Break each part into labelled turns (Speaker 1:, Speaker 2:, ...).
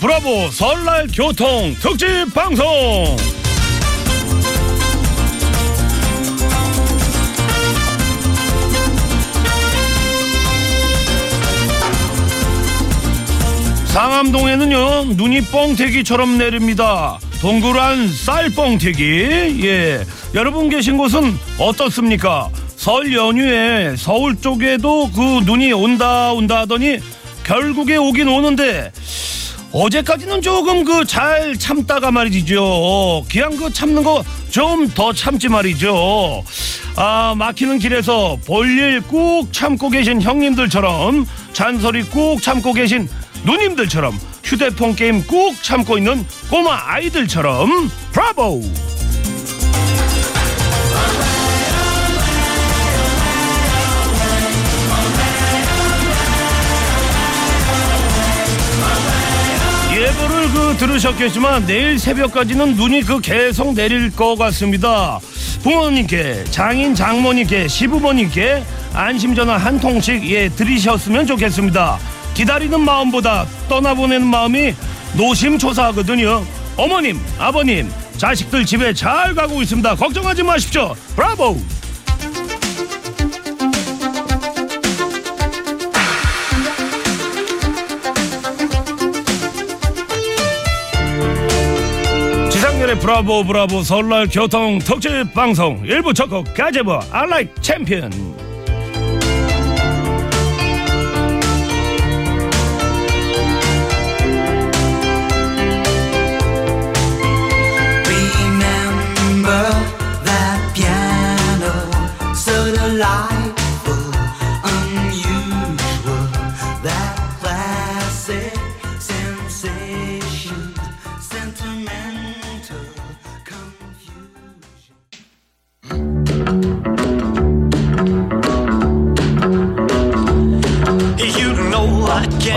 Speaker 1: 브라보 설날 교통 특집 방송. 상암동에는요 눈이 뻥튀기처럼 내립니다. 동그란 쌀뻥튀기. 예. 여러분 계신 곳은 어떻습니까? 설 연휴에 서울 쪽에도 그 눈이 온다 온다 하더니 결국에 오긴 오는데 어제까지는 조금 그 잘 참다가 말이죠. 그냥 그 참는 거 좀 더 참지 말이죠. 아, 막히는 길에서 볼일 꾹 참고 계신 형님들처럼 잔소리 꾹 참고 계신 누님들처럼 휴대폰 게임 꾹 참고 있는 꼬마 아이들처럼 브라보! 예보를 그 들으셨겠지만 내일 새벽까지는 눈이 그 계속 내릴 것 같습니다. 부모님께 장인 장모님께 시부모님께 안심 전화 한 통씩 예 들이셨으면 좋겠습니다. 기다리는 마음보다 떠나보내는 마음이 노심초사하거든요. 어머님, 아버님, 자식들 집에 잘 가고 있습니다. 걱정하지 마십시오. 브라보! 브라보 브라보 설날 교통 특집 방송 일부 첫곡 가제버 알라이 챔피언.
Speaker 2: Remember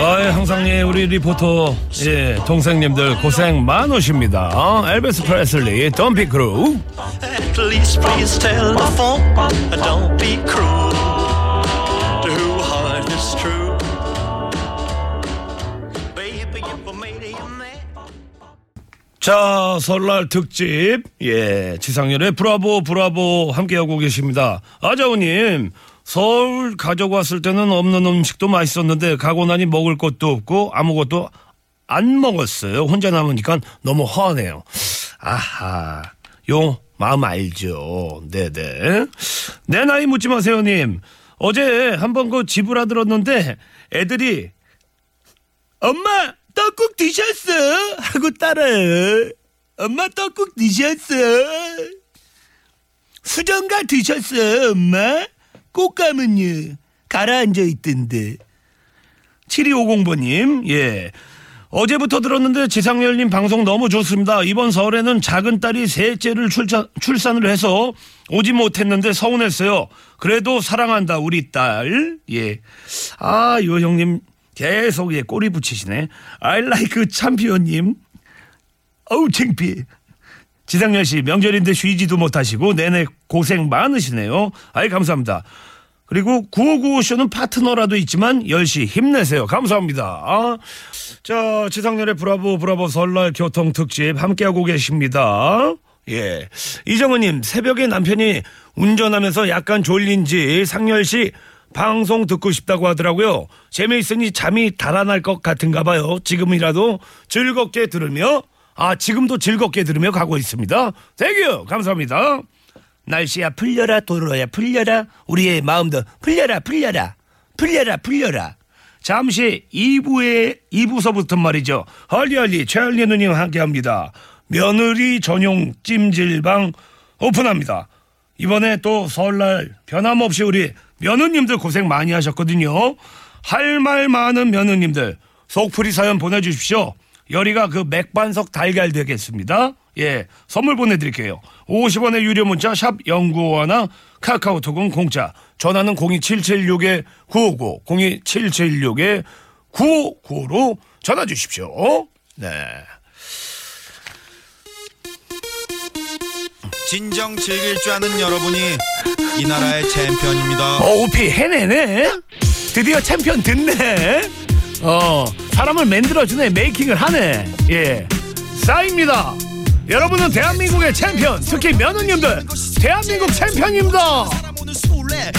Speaker 1: 아이 항상 예 우리 리포터 예 동생님들 고생 많으십니다 어? 엘베스 프레슬리 덤피 크루
Speaker 3: At least please tell the phone. Don't be cruel to who heart is true. Baby, if I made you mad.
Speaker 1: 자 설날 특집 예 지상렬의 브라보 브라보 함께하고 계십니다 아자우님 서울 가져왔을 때는 없는 음식도 맛있었는데 가고 나니 먹을 것도 없고 아무것도 안 먹었어요 혼자 남으니까 너무 허하네요 아하 요 마음 알죠 네네 내 나이 묻지 마세요 님 어제 한번 그 집으라 들었는데 애들이 엄마 떡국 드셨어? 하고 따라요. 엄마 떡국 드셨어? 수정가 드셨어, 엄마? 꽃감은요? 가라앉아 있던데. 7250번님, 예. 어제부터 들었는데 지상렬님 방송 너무 좋습니다. 이번 설에는 작은 딸이 셋째를 출산, 출산을 해서 오지 못했는데 서운했어요. 그래도 사랑한다, 우리 딸. 예. 아, 요 형님 계속 예, 꼬리 붙이시네. I like 참피언님. 어우, 창피해. 지상렬 씨, 명절인데 쉬지도 못하시고 내내 고생 많으시네요. 아이, 감사합니다. 그리고 9595쇼는 파트너라도 있지만 10시 힘내세요. 감사합니다. 아, 자, 지상렬의 브라보 브라보 설날 교통 특집 함께하고 계십니다. 예. 이정은님, 새벽에 남편이 운전하면서 약간 졸린지 상렬 씨 방송 듣고 싶다고 하더라고요. 재미있으니 잠이 달아날 것 같은가 봐요. 지금이라도 즐겁게 들으며, 아, 지금도 즐겁게 들으며 가고 있습니다. 대규! 감사합니다. 날씨야 풀려라 도로야 풀려라. 우리의 마음도 풀려라 풀려라. 풀려라 풀려라. 잠시 2부에 2부서부터 말이죠. 헐리헐리 최할리 누님 함께합니다. 며느리 전용 찜질방 오픈합니다. 이번에 또 설날 변함없이 우리 며느님들 고생 많이 하셨거든요. 할 말 많은 며느님들 속풀이 사연 보내주십시오 열이가 그 맥반석 달걀 되겠습니다. 예, 선물 보내드릴게요. 50원의 유료 문자 샵 0951, 카카오톡은 공짜. 전화는 02776에 959, 02776에 959로 전화 주십시오. 네.
Speaker 4: 진정 즐길 줄 아는 여러분이 이 나라의 챔피언입니다.
Speaker 1: 어, 오피 해내네. 드디어 챔피언 됐네. 어, 사람을 만들어주네 메이킹을 하네. 예. 싸입니다. 여러분은 대한민국의 챔피언 특히 며느님들. 대한민국 챔피언입니다.
Speaker 4: 오늘 술래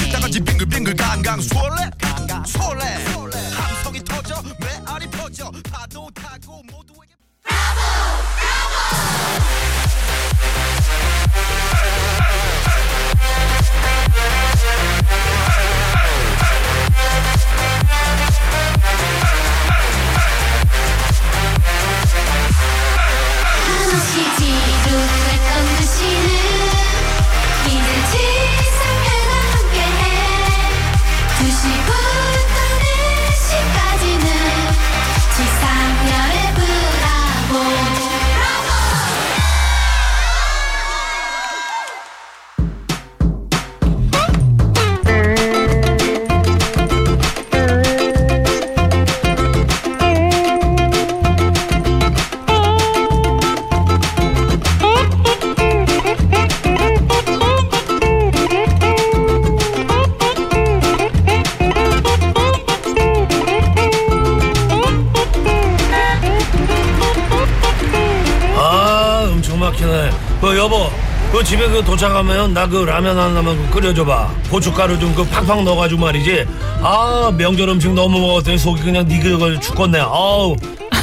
Speaker 5: 그
Speaker 1: 여보 그 집에 그 도착하면 나 그 라면 하나만 그 끓여줘봐. 고춧가루 좀 그 팍팍 넣어가지고 말이지. 아 명절 음식 너무 먹었더니 속이 그냥 니글니글 죽겠네. 아우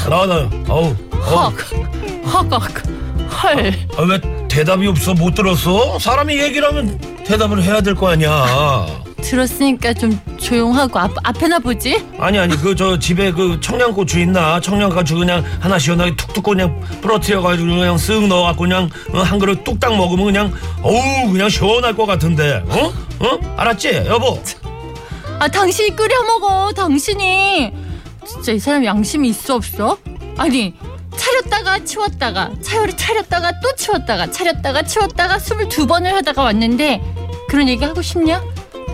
Speaker 1: 나나 아우 아우.
Speaker 6: 허걱 헐.
Speaker 1: 아, 왜 대답이 없어? 못 들었어? 사람이 얘기를 하면 대답을 해야 될 거 아니야
Speaker 6: 들었으니까 좀 조용하고 앞, 앞에나 보지?
Speaker 1: 아니 아니 그 저 집에 그 청양고추 있나? 청양고추 그냥 하나 시원하게 툭툭 그냥 부러뜨려가지고 그냥 쓱 넣어갖고 그냥 어, 한 그릇 뚝딱 먹으면 그냥 어우 그냥 시원할 것 같은데 어? 어? 알았지? 여보?
Speaker 6: 아 당신이 끓여 먹어 당신이. 진짜 이 사람 양심이 있어 없어? 아니 차렸다가 치웠다가 차려 차렸다가 또 치웠다가 차렸다가 치웠다가 스물 두 번을 하다가 왔는데 그런 얘기 하고 싶냐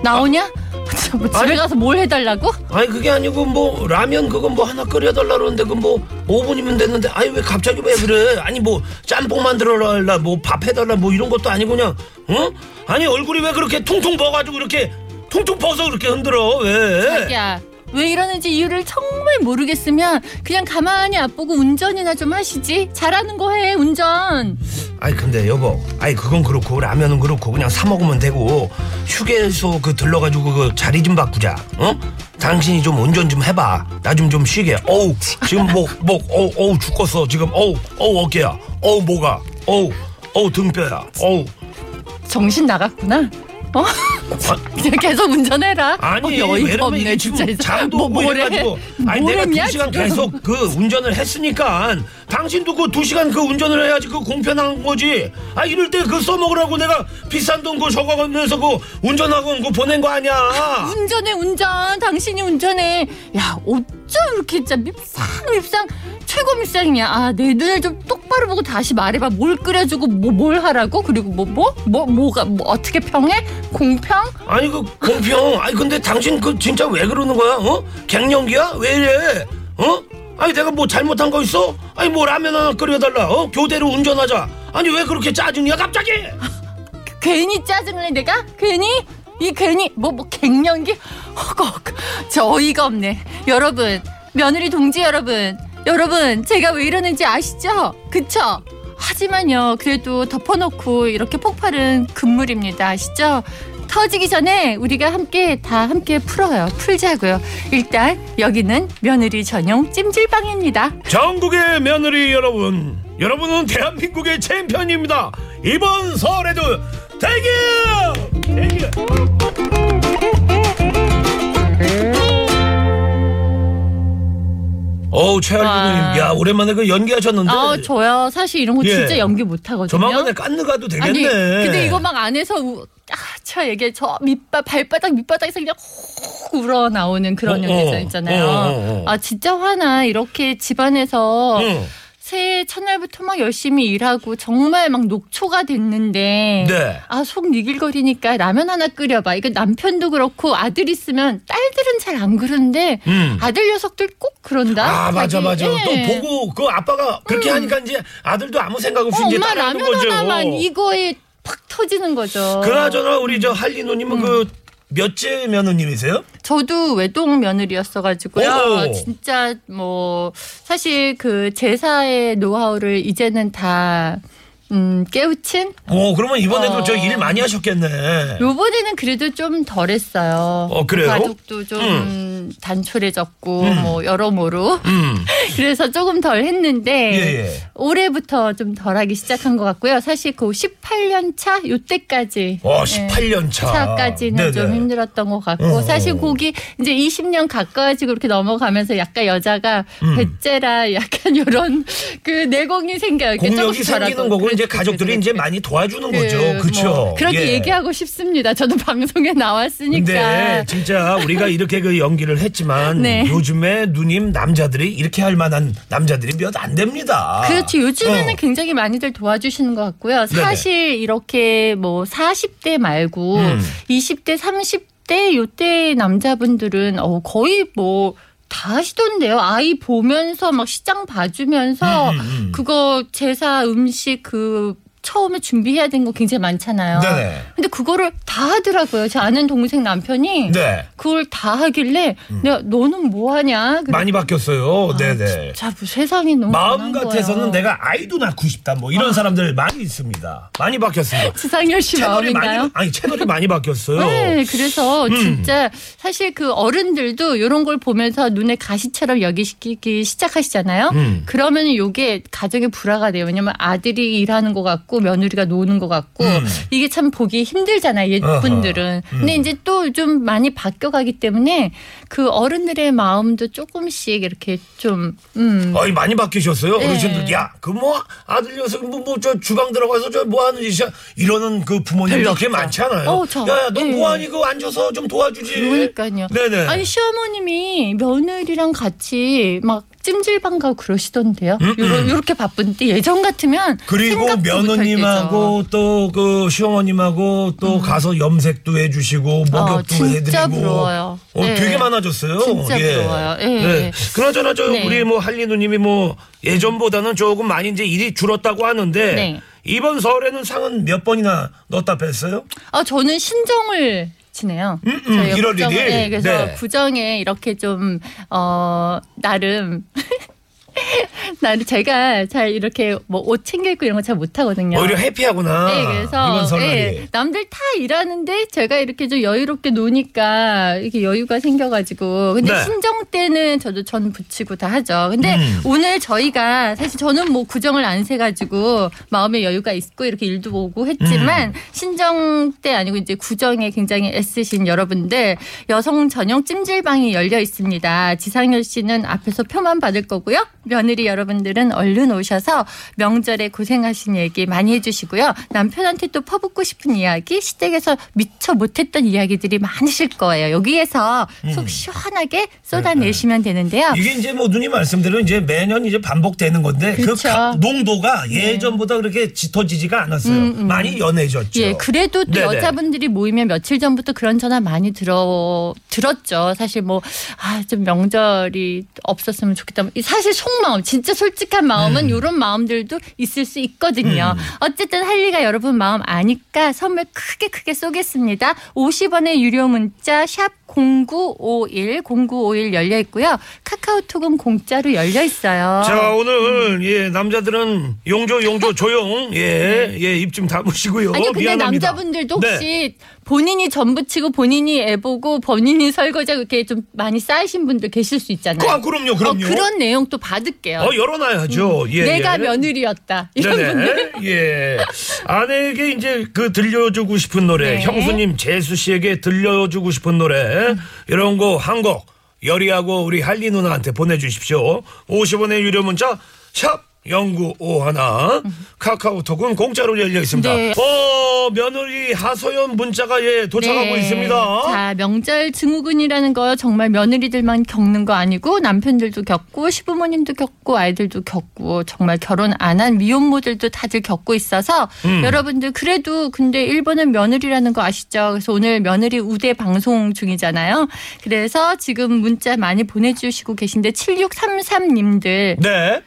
Speaker 6: 나오냐? 참, 뭐 집에
Speaker 1: 아니.
Speaker 6: 가서 뭘 해달라고?
Speaker 1: 아니 그게 아니고 뭐 라면 그건 뭐 하나 끓여달라 그러는데 그뭐 5분이면 됐는데 아니 왜 갑자기 왜 그래? 아니 뭐 짬뽕 만들어달라 뭐 밥 해달라 뭐 이런 것도 아니고 그냥 어? 아니 얼굴이 왜 그렇게 퉁퉁 버가지고 이렇게 퉁퉁 버서 그렇게 흔들어? 왜?
Speaker 6: 자기야 왜 이러는지 이유를 정말 모르겠으면 그냥 가만히 앞보고 운전이나 좀 하시지. 잘하는 거 해 운전.
Speaker 1: 아니 근데 여보 아니 그건 그렇고 라면은 그렇고 그냥 사 먹으면 되고 휴게소 그 들러가지고 그 자리 좀 바꾸자 어? 당신이 좀 운전 좀 해봐. 나 좀좀 쉬게. 어우 지금 목목 어우 어우 죽겠어 지금. 어우 어우 어깨야. 어우 뭐가. 어우 어우 등뼈야. 어우.
Speaker 6: 정신 나갔구나. 어? 그냥 계속 운전해라.
Speaker 1: 아니
Speaker 6: 어, 어이가 없네
Speaker 1: 이게
Speaker 6: 진짜.
Speaker 1: 지금 잠도 뭐,
Speaker 6: 뭐래
Speaker 1: 해가지고. 아니 내가 두 시간
Speaker 6: 지금?
Speaker 1: 계속 그 운전을 했으니까 당신도 그 두 시간 그 운전을 해야지 그 공평한 거지. 아 이럴 때 그 써먹으라고 내가 비싼 돈 그 적어가면서 그 운전하고 그 보낸 거 아니야.
Speaker 6: 운전해 운전. 당신이 운전해. 야 어쩜 이렇게 진짜 밉상 밉상. 최고 밉상이야. 아 내 눈을 좀 똑바로 보고 다시 말해봐. 뭘 끓여주고 뭐 뭘 하라고? 그리고 뭐 뭐? 뭐 뭐, 가 뭐 어떻게 평해? 공평?
Speaker 1: 아니 그 공평. 아니 근데 당신 그 진짜 왜 그러는 거야? 어? 갱년기야? 왜 이래? 어 아니 내가 뭐 잘못한 거 있어? 아니 뭐 라면 하나 끓여달라 어? 교대로 운전하자. 아니 왜 그렇게 짜증이야 갑자기?
Speaker 6: 괜히 짜증을 내 내가? 괜히? 이 괜히? 뭐뭐 갱년기? 허걱 저 어이가 없네. 여러분 며느리 동지 여러분. 여러분 제가 왜 이러는지 아시죠? 그쵸? 하지만요 그래도 덮어놓고 이렇게 폭발은 금물입니다. 아시죠 터지기 전에 우리가 함께 다 함께 풀어요 풀자고요 일단 여기는 며느리 전용 찜질방입니다
Speaker 1: 전국의 며느리 여러분, 여러분은 대한민국의 챔피언입니다. 이번 설에도 대기! 대기! 어우 최할리
Speaker 6: 와.
Speaker 1: 누님, 야 오랜만에 그 연기하셨는데
Speaker 6: 아 저요 사실 이런 거
Speaker 1: 예.
Speaker 6: 진짜 연기 못 하거든요
Speaker 1: 조만간에 깐느 가도 되겠네.
Speaker 6: 아니 근데 이거 막 안에서 우, 아, 저 이게 저 밑바 발바닥 밑바닥에서 그냥 훅 우러 나오는 그런
Speaker 1: 어,
Speaker 6: 연기
Speaker 1: 어,
Speaker 6: 있잖아요.
Speaker 1: 어, 어, 어.
Speaker 6: 아 진짜 화나 이렇게 집안에서
Speaker 1: 응.
Speaker 6: 새해 첫날부터 막 열심히 일하고 정말 막 녹초가 됐는데
Speaker 1: 네.
Speaker 6: 아속 니길거리니까 라면 하나 끓여봐. 이거 남편도 그렇고 아들 있으면 딸들은 잘 안 그러는데
Speaker 1: 음.
Speaker 6: 아들 녀석들 꼭 그런다.
Speaker 1: 아 맞아. 맞아.
Speaker 6: 예.
Speaker 1: 또 보고 그 아빠가 그렇게 하니까 이제 아들도 아무 생각 없이
Speaker 6: 어,
Speaker 1: 이제
Speaker 6: 엄마 라면
Speaker 1: 거죠.
Speaker 6: 하나만 이거에 팍 터지는 거죠.
Speaker 1: 그나저나 우리 저 할리 누님은 그 몇째 며느님이세요?
Speaker 6: 저도 외동 며느리였어가지고요.
Speaker 1: 오.
Speaker 6: 진짜 뭐 사실 그 제사의 노하우를 이제는 다 음, 깨우친.
Speaker 1: 오, 그러면 이번에도
Speaker 6: 어.
Speaker 1: 저 일 많이 하셨겠네.
Speaker 6: 요번에는 그래도 좀 덜했어요.
Speaker 1: 어, 그래요?
Speaker 6: 가족도 좀 단촐해졌고
Speaker 1: 음.
Speaker 6: 뭐 여러모로
Speaker 1: 음.
Speaker 6: 그래서 조금 덜 했는데
Speaker 1: 예, 예.
Speaker 6: 올해부터 좀 덜하기 시작한 것 같고요. 사실 그 18년 차 요때까지
Speaker 1: 와,
Speaker 6: 예.
Speaker 1: 18년 차.
Speaker 6: 차까지는 좀
Speaker 1: 네네.
Speaker 6: 힘들었던 것 같고
Speaker 1: 어.
Speaker 6: 사실 거기 이제 20년 가까워지고 이렇게 넘어가면서 약간 여자가
Speaker 1: 음.
Speaker 6: 배째라 약간 이런 그 내공이 생겨요. 이렇게
Speaker 1: 공력이 생기는. 거고 이제 가족들이
Speaker 6: 그렇죠,
Speaker 1: 이제. 많이 도와주는
Speaker 6: 그
Speaker 1: 거죠. 그렇죠.
Speaker 6: 뭐 그렇게
Speaker 1: 예.
Speaker 6: 얘기하고 싶습니다. 저도 방송에 나왔으니까.
Speaker 1: 근데 진짜 우리가 이렇게 그 연기를 했지만
Speaker 6: 네.
Speaker 1: 요즘에 누님 남자들이 이렇게 할 만한 남자들이 몇 안 됩니다.
Speaker 6: 그렇죠. 요즘에는
Speaker 1: 어.
Speaker 6: 굉장히 많이들 도와주시는 것 같고요.
Speaker 1: 네네.
Speaker 6: 사실 이렇게 뭐 40대 말고
Speaker 1: 음.
Speaker 6: 20대, 30대 요때 남자분들은 어 거의 뭐다 하시던데요. 아이 보면서 막 시장 봐주면서
Speaker 1: 음, 음, 음.
Speaker 6: 그거 제사 음식 그 처음에 준비해야 되는 거 굉장히 많잖아요.
Speaker 1: 네네.
Speaker 6: 근데 그거를 다 하더라고요. 제 아는 동생 남편이
Speaker 1: 네.
Speaker 6: 그걸 다 하길래 내가 너는 뭐 하냐?
Speaker 1: 많이 바뀌었어요.
Speaker 6: 아,
Speaker 1: 네네.
Speaker 6: 진짜 뭐 세상이 너무
Speaker 1: 마음 같아서는
Speaker 6: 거예요. 아.
Speaker 1: 내가 아이도 낳고 싶다. 뭐 이런 사람들 많이 있습니다. 많이 바뀌었습니다.
Speaker 6: 지상열 씨 마음인가요?
Speaker 1: 많이 아니 채널이 많이 바뀌었어요.
Speaker 6: 네, 그래서
Speaker 1: 음.
Speaker 6: 진짜 사실 그 어른들도 이런 걸 보면서 눈에 가시처럼 여기시기 시작하시잖아요.
Speaker 1: 음.
Speaker 6: 그러면 요게 가정의 불화가 돼요. 왜냐면 아들이 일하는 것 같고 며느리가 노는 것 같고
Speaker 1: 음.
Speaker 6: 이게 참 보기 힘들잖아요.
Speaker 1: 어허. 음.
Speaker 6: 근데 이제 또 좀 많이 바뀌어가기 때문에 그 어른들의 마음도 조금씩 이렇게 좀 음.
Speaker 1: 어이 많이 바뀌셨어요
Speaker 6: 네.
Speaker 1: 어르신들 야 그 뭐 아들 녀석 뭐저 주방 들어가서 저 뭐 하는 짓이야 이러는 그 부모님들 그렇게
Speaker 6: 없죠.
Speaker 1: 많잖아요
Speaker 6: 어, 저-
Speaker 1: 야야 너
Speaker 6: 예.
Speaker 1: 뭐하니 그 앉아서 좀 도와주지
Speaker 6: 그러니까요.
Speaker 1: 네네
Speaker 6: 아니 시어머님이 며느리랑 같이 막 찜질방 가고 그러시던데요.
Speaker 1: 음, 음.
Speaker 6: 요렇게 바쁜데 예전 같으면
Speaker 1: 그리고 며느님하고 또 그 시어머님하고 또 가서 염색도 해주시고 목욕도
Speaker 6: 어, 진짜
Speaker 1: 해드리고
Speaker 6: 부러워요.
Speaker 1: 어,
Speaker 6: 네.
Speaker 1: 되게 많아졌어요.
Speaker 6: 진짜 부러워요. 예.
Speaker 1: 네. 그나저나 저
Speaker 6: 네.
Speaker 1: 우리 뭐 할리누님이 뭐 예전보다는 조금 많이 이제 일이 줄었다고 하는데
Speaker 6: 네.
Speaker 1: 이번 설에는 상은 몇 번이나 넣었다 뺐어요?
Speaker 6: 아 저는 신정을 지내요.
Speaker 1: 음, 음,
Speaker 6: 저희가
Speaker 1: 1월
Speaker 6: 구정-
Speaker 1: 1일.
Speaker 6: 네, 그래서
Speaker 1: 네.
Speaker 6: 구정에 이렇게 좀 어 나름 나를 제가 잘 이렇게 뭐 옷 챙겨 입고 이런 거 잘 못하거든요.
Speaker 1: 오히려 해피하구나.
Speaker 6: 네, 그래서. 예, 남들 다 일하는데 제가 이렇게 좀 여유롭게 노니까 이렇게 여유가 생겨가지고 근데
Speaker 1: 네.
Speaker 6: 신정 때는 저도 전 붙이고 다 하죠. 근데
Speaker 1: 음.
Speaker 6: 오늘 저희가 사실 저는 뭐 구정을 안 세가지고 마음의 여유가 있고 이렇게 일도 보고 했지만
Speaker 1: 음.
Speaker 6: 신정 때 아니고 이제 구정에 굉장히 애쓰신 여러분들 여성 전용 찜질방이 열려 있습니다. 지상열 씨는 앞에서 표만 받을 거고요. 며느리 여러분들은 얼른 오셔서 명절에 고생하신 얘기 많이 해주시고요. 남편한테 또 퍼붓고 싶은 이야기, 시댁에서 미처 못했던 이야기들이 많으실 거예요. 여기에서 속 시원하게 쏟아내시면 되는데요.
Speaker 1: 음. 이게 이제 뭐 누님 말씀대로 이제 매년 이제 반복되는 건데 그
Speaker 6: 그렇죠.
Speaker 1: 가- 농도가 예전보다 그렇게 짙어지지가 않았어요. 많이 연해졌죠.
Speaker 6: 예, 그래도 또
Speaker 1: 네네.
Speaker 6: 여자분들이 모이면 며칠 전부터 그런 전화 많이 들어 들었죠. 사실 뭐 아 좀 명절이 없었으면 좋겠다. 사실 속 마음, 진짜 솔직한
Speaker 1: 음.
Speaker 6: 마음은 이런 마음들도 있을 수 있거든요. 어쨌든 할리가 여러분 마음 아니까 선물 크게 크게 쏘겠습니다. 50원의 유료 문자 샵 0951 0951 열려 있고요. 카카오톡은 공짜로 열려 있어요.
Speaker 1: 자 오늘 예 남자들은 용조 용조 조용 예예입 좀 다무시고요.
Speaker 6: 네. 아니 근데
Speaker 1: 미안합니다.
Speaker 6: 남자분들도
Speaker 1: 네.
Speaker 6: 혹시 본인이 전 부치고 본인이 애 보고 본인이 설거지하고 이렇게 좀 많이 쌓이신 분들 계실 수 있잖아요.
Speaker 1: 아, 그럼요, 그럼요.
Speaker 6: 어, 그런 내용 또 받을게요.
Speaker 1: 어 열어놔야죠. 예,
Speaker 6: 내가
Speaker 1: 예.
Speaker 6: 며느리였다. 이런 분들.
Speaker 1: 네네. 예. 아내에게 이제 그 들려주고 싶은 노래,
Speaker 6: 네.
Speaker 1: 형수님 재수 씨에게 들려주고 싶은 노래, 이런 거 한 곡, 열이하고 우리 할리 누나한테 보내주십시오. 50원의 유료 문자, 샵! 0951 카카오톡은 공짜로 열려 있습니다.
Speaker 6: 네.
Speaker 1: 어 며느리 하소연 문자가 예 도착하고
Speaker 6: 네.
Speaker 1: 있습니다.
Speaker 6: 자, 명절 증후군이라는 거 정말 며느리들만 겪는 거 아니고 남편들도 겪고 시부모님도 겪고 아이들도 겪고 정말 결혼 안 한 미혼모들도 다들 겪고 있어서
Speaker 1: 음.
Speaker 6: 여러분들 그래도 근데 일본은 며느리라는 거 아시죠? 그래서 오늘 며느리 우대 방송 중이잖아요. 그래서 지금 문자 많이 보내주시고 계신데 7633님들
Speaker 1: 네.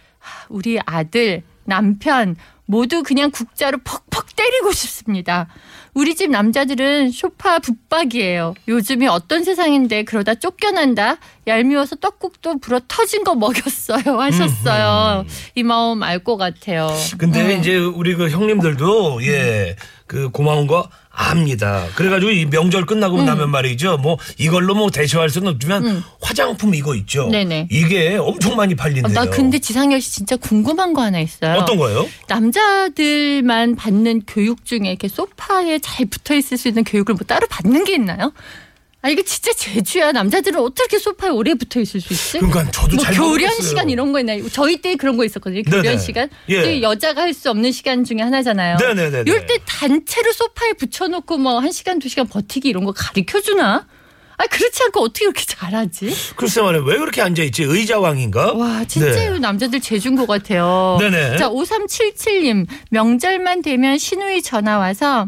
Speaker 6: 우리 아들, 남편 모두 그냥 국자로 퍽퍽 때리고 싶습니다. 우리 집 남자들은 소파 붙박이에요. 요즘이 어떤 세상인데 그러다 쫓겨난다. 얄미워서 떡국도 불어 터진 거 먹였어요. 하셨어요. 이 마음 알 것 같아요.
Speaker 1: 근데
Speaker 6: 음.
Speaker 1: 이제 우리 그 형님들도 예 그 고마운 거 압니다. 그래가지고 이 명절 끝나고
Speaker 6: 음.
Speaker 1: 나면 말이죠. 뭐 이걸로 뭐 대처할 수는 없지만 화장품 이거 있죠.
Speaker 6: 네네.
Speaker 1: 이게 엄청 많이
Speaker 6: 아,
Speaker 1: 팔린대요.
Speaker 6: 나 근데 지상열 씨 진짜 궁금한 거 하나 있어요.
Speaker 1: 어떤 거예요?
Speaker 6: 남자들만 받는 교육 중에 이렇게 소파에 잘 붙어 있을 수 있는 교육을 뭐 따로 받는 게 있나요? 아 이게 진짜 제주야. 남자들은 어떻게 소파에 오래 붙어 있을 수 있지?
Speaker 1: 그러니까 저도
Speaker 6: 뭐
Speaker 1: 잘
Speaker 6: 교련
Speaker 1: 모르겠어요.
Speaker 6: 시간 이런 거 있나요? 저희 때 그런 거 있었거든요. 교련
Speaker 1: 네네.
Speaker 6: 시간.
Speaker 1: 예.
Speaker 6: 여자가 할 수 없는 시간 중에 하나잖아요.
Speaker 1: 네네네네.
Speaker 6: 이럴 때 단체로 소파에 붙여놓고 뭐 한 시간 두 시간 버티기 이런 거 가르쳐 주나? 아 그렇지 않고 어떻게 그렇게 잘하지?
Speaker 1: 글쎄 말이야 왜 그렇게 앉아 있지? 의자왕인가?
Speaker 6: 와 진짜
Speaker 1: 네.
Speaker 6: 요 남자들 재준 것 같아요.
Speaker 1: 네네.
Speaker 6: 자 5377님 명절만 되면 시누이 전화 와서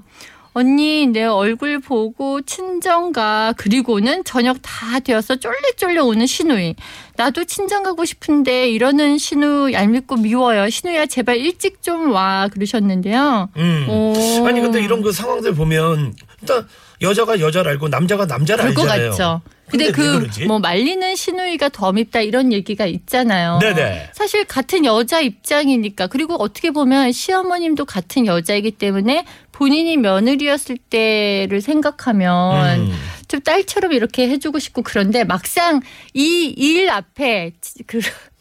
Speaker 6: 언니 내 얼굴 보고 친정 가 그리고는 저녁 다 되어서 쫄래쫄래 오는 시누이 나도 친정 가고 싶은데 이러는 시누 얄밉고 미워요 시누야 제발 일찍 좀 와 그러셨는데요.
Speaker 1: 음.
Speaker 6: 오.
Speaker 1: 아니 근데 이런 그 상황들 보면 일단 여자가 여자를 알고 남자가 남자를 알잖아요.
Speaker 6: 같죠. 근데
Speaker 1: 왜
Speaker 6: 그? 뭐 말리는 시누이가 더 밉다 이런 얘기가 있잖아요.
Speaker 1: 네네.
Speaker 6: 사실 같은 여자 입장이니까 그리고 어떻게 보면 시어머님도 같은 여자이기 때문에 본인이 며느리였을 때를 생각하면
Speaker 1: 음.
Speaker 6: 좀 딸처럼 이렇게 해주고 싶고 그런데 막상 이 일 앞에 지- 그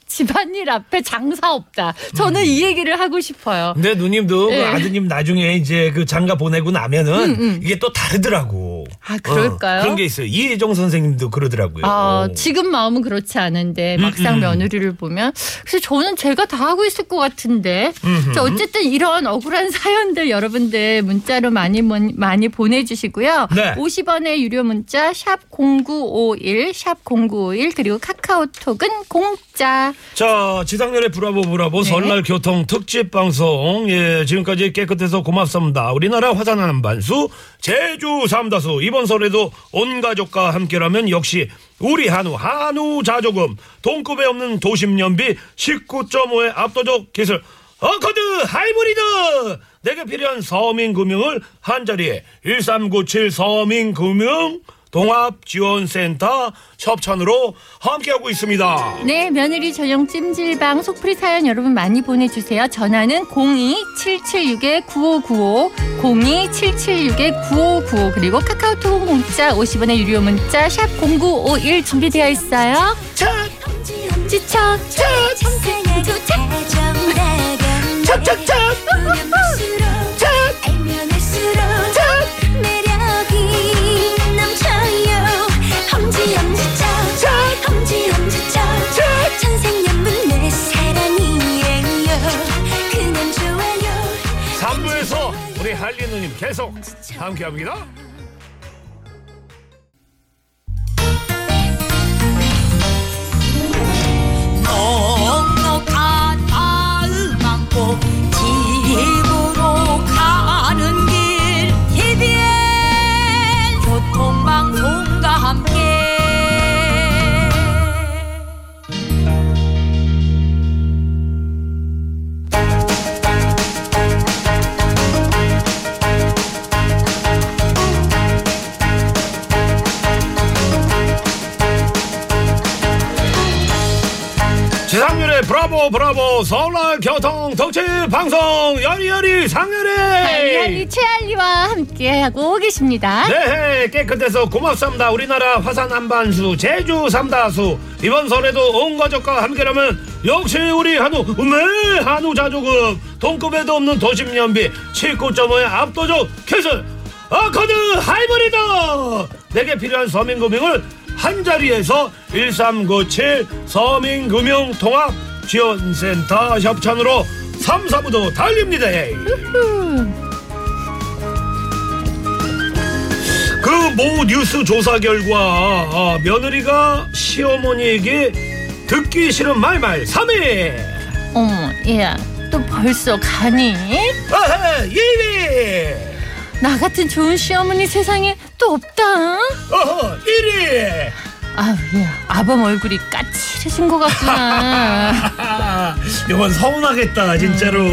Speaker 6: 집안일 앞에 장사 없다. 저는 이 얘기를 하고 싶어요.
Speaker 1: 근데 누님도
Speaker 6: 네.
Speaker 1: 그 아드님 나중에 이제 그 장가 보내고 나면은 이게 또 다르더라고.
Speaker 6: 아, 그럴까요?
Speaker 1: 어, 그런 게 있어요. 이혜정 선생님도 그러더라고요.
Speaker 6: 아, 지금 마음은 그렇지 않은데 막상
Speaker 1: 음.
Speaker 6: 며느리를 보면 그래서 저는 제가 다 하고 있을 것 같은데 자, 어쨌든 이런 억울한 사연들 여러분들 문자로 많이 문- 많이 보내주시고요.
Speaker 1: 네.
Speaker 6: 50원의 유료 문자 샵 #0951 샵 #0951 그리고 카카오톡은 공짜.
Speaker 1: 자, 지상렬의 브라보 브라보
Speaker 6: 네.
Speaker 1: 설날 교통 특집 방송. 예, 지금까지 깨끗해서 고맙습니다. 우리나라 화산 한반수 제주 삼다수 이번 설에도 온 가족과 함께라면 역시 우리 한우 한우 자조금 돈급에 없는 도심 연비 19.5의 압도적 기술 어커드 하이브리드 내게 필요한 서민금융을 한자리에 1397 서민금융 동합지원센터 협찬으로 함께하고 있습니다.
Speaker 6: 네, 며느리 전용 찜질방 속풀이 사연 여러분 많이 보내주세요. 전화는 02776-9595, 02776-9595, 그리고 카카오톡 공짜 50원의 유료 문자 샵 0951 준비되어 있어요. 지쳐,
Speaker 5: 세상에도
Speaker 1: 계속 함께합니다. 브라보 브라보 설날 교통 덕질 방송 여리여리 상렬이!
Speaker 6: 할리할리 최할리와 함께하고 계십니다.
Speaker 1: 네 깨끗해서 고맙습니다. 우리나라 화산 한반수 제주 삼다수. 이번 설에도 온 가족과 함께라면 역시 우리 한우 네 한우 자조금. 돈급에도 없는 도심연비 19.5의 압도적 개선 아카드 하이브리드! 내게 필요한 서민금융을 한자리에서 1397 서민금융 통합 지원센터 협찬으로 3, 4부도 달립니다. 그 모 뉴스 조사 결과 아, 며느리가 시어머니에게 듣기 싫은 말말 3위
Speaker 6: 어머, 얘야, 또 벌써 가니?
Speaker 1: 아하 2위
Speaker 6: 나 같은 좋은 시어머니 세상에 또 없다.
Speaker 1: 어허 1위
Speaker 6: 아우, 야, 아범 얼굴이 까치. 마주치신 것 같구나.
Speaker 1: 아, 이건 서운하겠다 진짜로.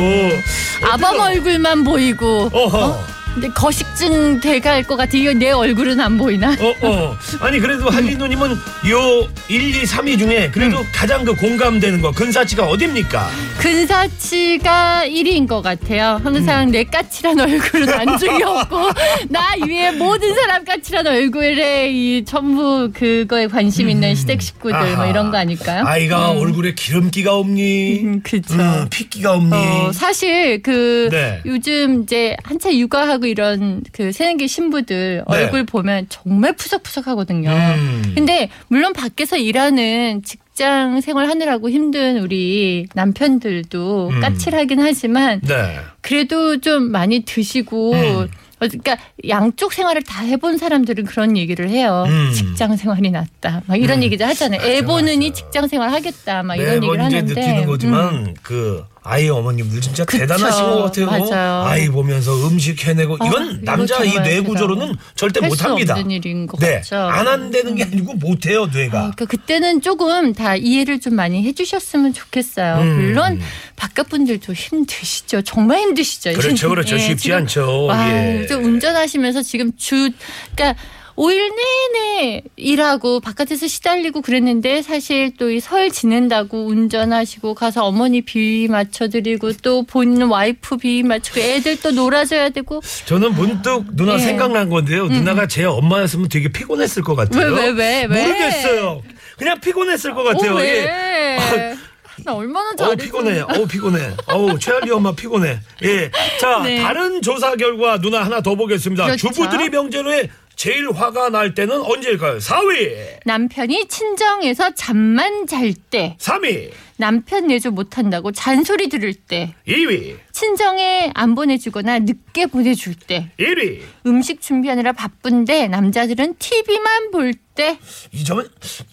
Speaker 6: 아범 얼굴만 보이고.
Speaker 1: 어허.
Speaker 6: 근데 거식증 돼갈 것 같아. 이거 내 얼굴은 안 보이나?
Speaker 1: 어, 어. 아니, 그래도 한진누님은 요 1, 2, 3위 중에 그래도
Speaker 6: 음.
Speaker 1: 가장 그 공감되는 거, 근사치가 어딥니까?
Speaker 6: 근사치가 1위인 것 같아요.
Speaker 1: 음.
Speaker 6: 항상 내 까칠한 얼굴은 안중이 없고 나 위에 모든 사람 까칠한 얼굴에 이 전부 그거에 관심 있는 시댁 식구들 뭐
Speaker 1: 음. 아하.
Speaker 6: 이런 거 아닐까요?
Speaker 1: 아이가 얼굴에 기름기가 없니?
Speaker 6: 음, 그쵸.
Speaker 1: 음, 핏기가 없니?
Speaker 6: 어, 사실 그
Speaker 1: 네.
Speaker 6: 요즘 이제 한차 육아하고 이런 그 새내기 신부들
Speaker 1: 네.
Speaker 6: 얼굴 보면 정말 푸석푸석하거든요.
Speaker 1: 음.
Speaker 6: 근데 물론 밖에서 일하는 직장 생활 하느라고 힘든 우리 남편들도
Speaker 1: 음.
Speaker 6: 까칠하긴 하지만
Speaker 1: 네.
Speaker 6: 그래도 좀 많이 드시고
Speaker 1: 음.
Speaker 6: 어, 그러니까 양쪽 생활을 다 해본 사람들은 그런 얘기를 해요.
Speaker 1: 음.
Speaker 6: 직장 생활이 낫다. 막 이런 얘기도 하잖아요. 애 보느니 직장 생활 하겠다. 막 이런 얘기를 하는데
Speaker 1: 느끼는 거지만
Speaker 6: 음.
Speaker 1: 그 아이 어머님 들 진짜
Speaker 6: 그쵸.
Speaker 1: 대단하신 것 같아요.
Speaker 6: 맞아요.
Speaker 1: 아이 보면서 음식 해내고
Speaker 6: 어,
Speaker 1: 이건 남자 이 뇌 구조로는 절대
Speaker 6: 할못수
Speaker 1: 합니다.
Speaker 6: 없는 일인 것
Speaker 1: 네. 안 한다는 게 아니고 못 해요, 뇌가.
Speaker 6: 그러니까 그때는 조금 다 이해를 좀 많이 해주셨으면 좋겠어요.
Speaker 1: 음.
Speaker 6: 물론 바깥 분들도 힘드시죠. 정말 힘드시죠.
Speaker 1: 그렇죠, 그렇죠.
Speaker 6: 예,
Speaker 1: 쉽지
Speaker 6: 지금
Speaker 1: 않죠.
Speaker 6: 와,
Speaker 1: 예.
Speaker 6: 저 운전하시면서 지금 주, 그러니까 5일 내내 일하고 바깥에서 시달리고 그랬는데 사실 또 이 설 지낸다고 운전하시고 가서 어머니 비위 맞춰드리고 또 본인 와이프 비위 맞추고 애들 또 놀아줘야 되고
Speaker 1: 저는 문득 누나
Speaker 6: 예. 음.
Speaker 1: 생각난 건데요. 누나가 제 엄마였으면 되게 피곤했을 것 같아요.
Speaker 6: 왜, 왜, 왜, 왜?
Speaker 1: 모르겠어요. 그냥 피곤했을 것 같아요.
Speaker 6: 어,
Speaker 1: 예.
Speaker 6: 왜? 나 얼마나
Speaker 1: 어우
Speaker 6: 잘했어.
Speaker 1: 피곤해. 어우 피곤해. 어우 최할리 엄마 피곤해. 예. 자
Speaker 6: 네.
Speaker 1: 다른 조사 결과 누나 하나 더 보겠습니다.
Speaker 6: 그렇죠.
Speaker 1: 주부들이 명절에 제일 화가 날 때는 언제일까요? 4위,
Speaker 6: 남편이 친정에서 잠만 잘 때,
Speaker 1: 3위,
Speaker 6: 남편 내조 못한다고 잔소리 들을 때,
Speaker 1: 2위,
Speaker 6: 친정에 안 보내주거나 늦게 보내줄 때,
Speaker 1: 1위.
Speaker 6: 음식 준비하느라 바쁜데 남자들은 TV만 볼 때,
Speaker 1: 이 점은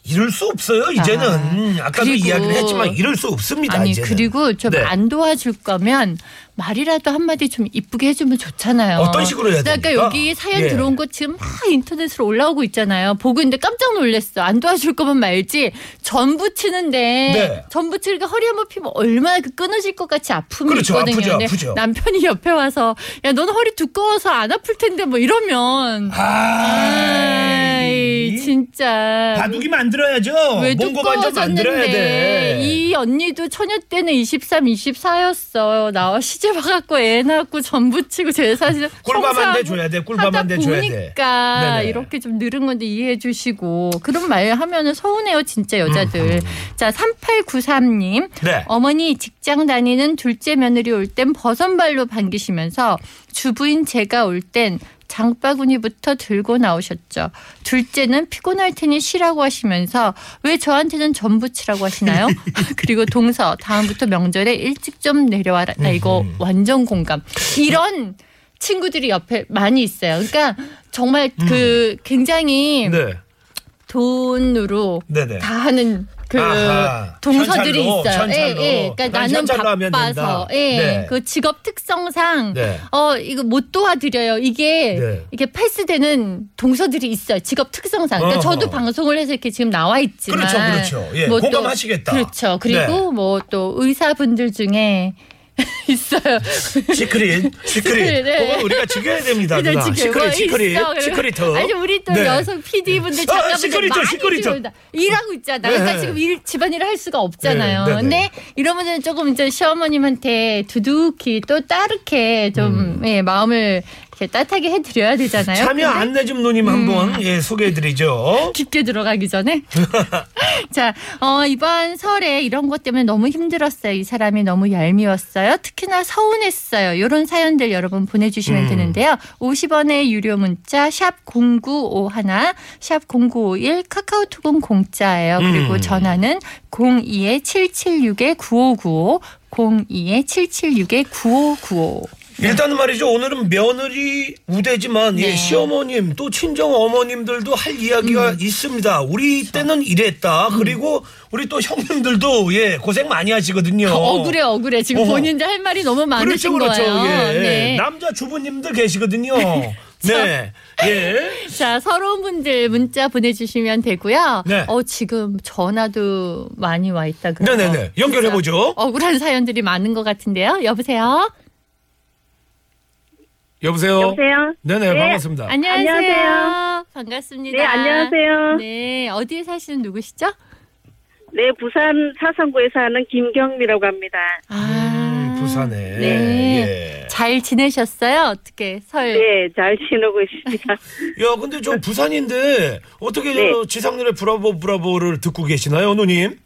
Speaker 1: 이럴 수 없어요. 이제는
Speaker 6: 아, 그리고-
Speaker 1: 이야기를 했지만 이럴 수 없습니다.
Speaker 6: 아니
Speaker 1: 이제는.
Speaker 6: 그리고 좀
Speaker 1: 네.
Speaker 6: 안 도와줄 거면 말이라도 한마디 좀 이쁘게 해주면 좋잖아요.
Speaker 1: 어떤 식으로 해야
Speaker 6: 그러니까
Speaker 1: 됩니까?
Speaker 6: 여기 사연
Speaker 1: 예.
Speaker 6: 들어온 거 지금 막 인터넷으로 올라오고 있잖아요. 보고 있는데 깜짝 놀랐어. 안 도와줄 거면 말지. 전 부 치는데
Speaker 1: 네.
Speaker 6: 전 부 치니까 허리 한번 피면 얼마나 그 끊어질 것 같이 아픔이
Speaker 1: 그렇죠.
Speaker 6: 있거든요.
Speaker 1: 아프죠, 아프죠.
Speaker 6: 남편이 옆에 와서 야 너는 허리 두꺼워서 안 아플 텐데 뭐 이러면 아이 진짜
Speaker 1: 바둑이 만들어야죠.
Speaker 6: 왜
Speaker 1: 반전 만들어야 돼.
Speaker 6: 두꺼워졌는데 이 언니도 처녀 때는 23, 24였어. 나와 시집 와갖고 애 낳고 전 부 치고 제사실
Speaker 1: 꿀밤 한대 줘야 돼.
Speaker 6: 하다
Speaker 1: 한대 줘야 돼.
Speaker 6: 보니까
Speaker 1: 네네.
Speaker 6: 이렇게 좀 늘은 건데 이해해 주시고 그런 말 하면은 서운해요 진짜 여자들. 자 3893님
Speaker 1: 음, 네.
Speaker 6: 어머니 직장 다니는 둘째 며느리 올 땐 버선발로 반기시면서 주부인 제가 올 땐 장바구니부터 들고 나오셨죠. 둘째는 피곤할 테니 쉬라고 하시면서 왜 저한테는 전부 치라고 하시나요? 그리고 동서 다음부터 명절에 일찍 좀 내려와라. 나 이거
Speaker 1: 음.
Speaker 6: 완전 공감. 이런 친구들이 옆에 많이 있어요. 그러니까 정말 그 굉장히
Speaker 1: 음. 네.
Speaker 6: 돈으로
Speaker 1: 네네.
Speaker 6: 다 하는 그
Speaker 1: 아하.
Speaker 6: 동서들이
Speaker 1: 현찰로,
Speaker 6: 있어요.
Speaker 1: 현찰로.
Speaker 6: 예, 예. 그러니까
Speaker 1: 난
Speaker 6: 나는 바빠서. 예,
Speaker 1: 네.
Speaker 6: 그 직업 특성상
Speaker 1: 네.
Speaker 6: 어 이거 못 도와드려요. 이게
Speaker 1: 네.
Speaker 6: 이게 패스되는 동서들이 있어요. 직업 특성상. 그러니까
Speaker 1: 어허.
Speaker 6: 저도 방송을 해서 이렇게 지금 나와 있지만
Speaker 1: 그렇죠, 그렇죠. 예,
Speaker 6: 뭐 또-
Speaker 1: 공감하시겠다.
Speaker 6: 그렇죠. 그리고
Speaker 1: 네.
Speaker 6: 뭐또 의사분들 중에 있어요.
Speaker 1: 시크릿, 시크릿.
Speaker 6: 시크릿, 네.
Speaker 1: 그거 우리가 지켜야 됩니다,
Speaker 6: 그죠,
Speaker 1: 누나. 시크릿,
Speaker 6: 뭐
Speaker 1: 시크릿, 시크릿.
Speaker 6: 아니 우리 또
Speaker 1: 네.
Speaker 6: 여성 PD분들
Speaker 1: 아,
Speaker 6: 작가분들
Speaker 1: 시크릿,
Speaker 6: 많이
Speaker 1: 시크릿.
Speaker 6: 일하고 있잖아.
Speaker 1: 네.
Speaker 6: 그러니까 지금 일 집안일을 할 수가 없잖아요.
Speaker 1: 네, 네, 네.
Speaker 6: 근데 이러면은 조금 이제 시어머님한테 두둑히 또 따르게 좀 예, 마음을 따뜻하게 해드려야 되잖아요.
Speaker 1: 참여
Speaker 6: 근데 음.
Speaker 1: 안내 좀 누님 한번 예, 소개해드리죠.
Speaker 6: 깊게 들어가기 전에. 자, 어, 이번 설에 이런 것 때문에 너무 힘들었어요. 이 사람이 너무 얄미웠어요. 특히나 서운했어요. 이런 사연들 여러분 보내주시면
Speaker 1: 음.
Speaker 6: 되는데요. 50원의 유료 문자 샵 0951, 샵 0951, 카카오톡은 공짜예요. 그리고
Speaker 1: 음.
Speaker 6: 전화는 02-776-9595, 02-776-9595.
Speaker 1: 일단은 말이죠. 오늘은 며느리 우대지만 예,
Speaker 6: 네.
Speaker 1: 시어머님 또 친정 어머님들도 할 이야기가
Speaker 6: 음.
Speaker 1: 있습니다. 우리 때는 이랬다. 그리고 우리 또 형님들도 예 고생 많이 하시거든요.
Speaker 6: 억울해, 억울해. 지금
Speaker 1: 어허.
Speaker 6: 본인들 할 말이 너무 많으신
Speaker 1: 그렇죠, 그렇죠.
Speaker 6: 거예요.
Speaker 1: 예.
Speaker 6: 네.
Speaker 1: 남자 주부님들 계시거든요. 네. 예.
Speaker 6: 자, 서러운 분들 문자 보내주시면 되고요.
Speaker 1: 네.
Speaker 6: 어, 지금 전화도 많이 와 있다 그래요.
Speaker 1: 네네네. 연결해보죠.
Speaker 6: 억울한 사연들이 많은 것 같은데요. 여보세요?
Speaker 1: 여보세요?
Speaker 7: 여보세요?
Speaker 1: 네네,
Speaker 7: 네.
Speaker 1: 반갑습니다.
Speaker 6: 안녕하세요.
Speaker 7: 안녕하세요.
Speaker 6: 반갑습니다.
Speaker 7: 네, 안녕하세요.
Speaker 6: 네, 어디에 사시는 누구시죠?
Speaker 7: 네, 부산 사상구에 사는 김경미라고 합니다.
Speaker 6: 아,
Speaker 1: 음, 부산에.
Speaker 6: 네.
Speaker 1: 예.
Speaker 6: 잘 지내셨어요? 어떻게 설?
Speaker 7: 네, 잘 지내고 있습니다.
Speaker 1: 야, 근데 저 부산인데 어떻게
Speaker 7: 네.
Speaker 1: 저 지상렬의 브라보 브라보를 듣고 계시나요, 누님?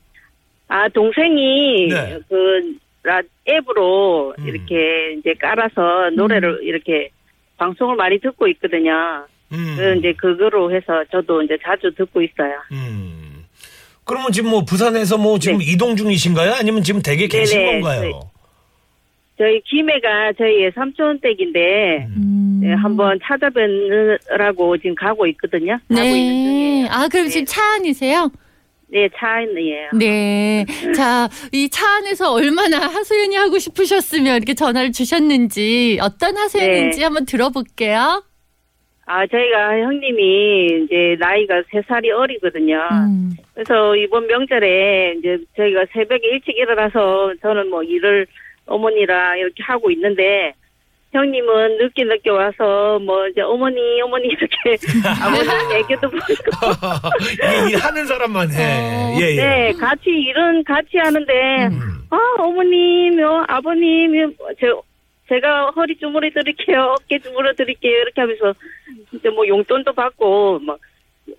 Speaker 7: 아, 동생이
Speaker 1: 네.
Speaker 7: 그 라, 앱으로
Speaker 1: 음.
Speaker 7: 이렇게 이제 깔아서 노래를 이렇게 방송을 많이 듣고 있거든요.
Speaker 1: 음.
Speaker 7: 그 이제 그거로 해서 저도 이제 자주 듣고 있어요.
Speaker 1: 음. 그러면 지금 뭐 부산에서 뭐 지금 이동 중이신가요? 아니면 지금 댁에 계신
Speaker 7: 네. 네네.
Speaker 1: 건가요?
Speaker 7: 네. 저희 김해가 저희의 삼촌 댁인데
Speaker 6: 음.
Speaker 7: 네, 한번 찾아뵙느라고 지금 가고 있거든요. 가고 있는
Speaker 6: 네.
Speaker 7: 중이에요.
Speaker 6: 아, 그럼
Speaker 7: 네.
Speaker 6: 지금 차 안이세요?
Speaker 7: 네, 차 안이에요.
Speaker 6: 네. 자, 이 차 안에서 얼마나 하소연이 하고 싶으셨으면 이렇게 전화를 주셨는지 어떤 하소연인지
Speaker 7: 네.
Speaker 6: 한번 들어볼게요.
Speaker 7: 아, 저희가 형님이 이제 나이가 세살이 어리거든요.
Speaker 6: 음.
Speaker 7: 그래서 이번 명절에 이제 저희가 새벽에 일찍 일어나서 저는 뭐 일을 어머니랑 이렇게 하고 있는데 형님은 늦게 늦게 와서 뭐 이제 어머니 어머니 이렇게 아버님 애교도 보고
Speaker 1: 이게 일하는 사람만 해.
Speaker 6: 어.
Speaker 1: 예, 예.
Speaker 7: 네 같이 일은 같이 하는데
Speaker 1: 음.
Speaker 7: 아 어머님 요 아버님 요, 저 제가 허리 주무러 드릴게요 어깨 주무러 드릴게요 이렇게 하면서 이제 뭐 용돈도 받고 막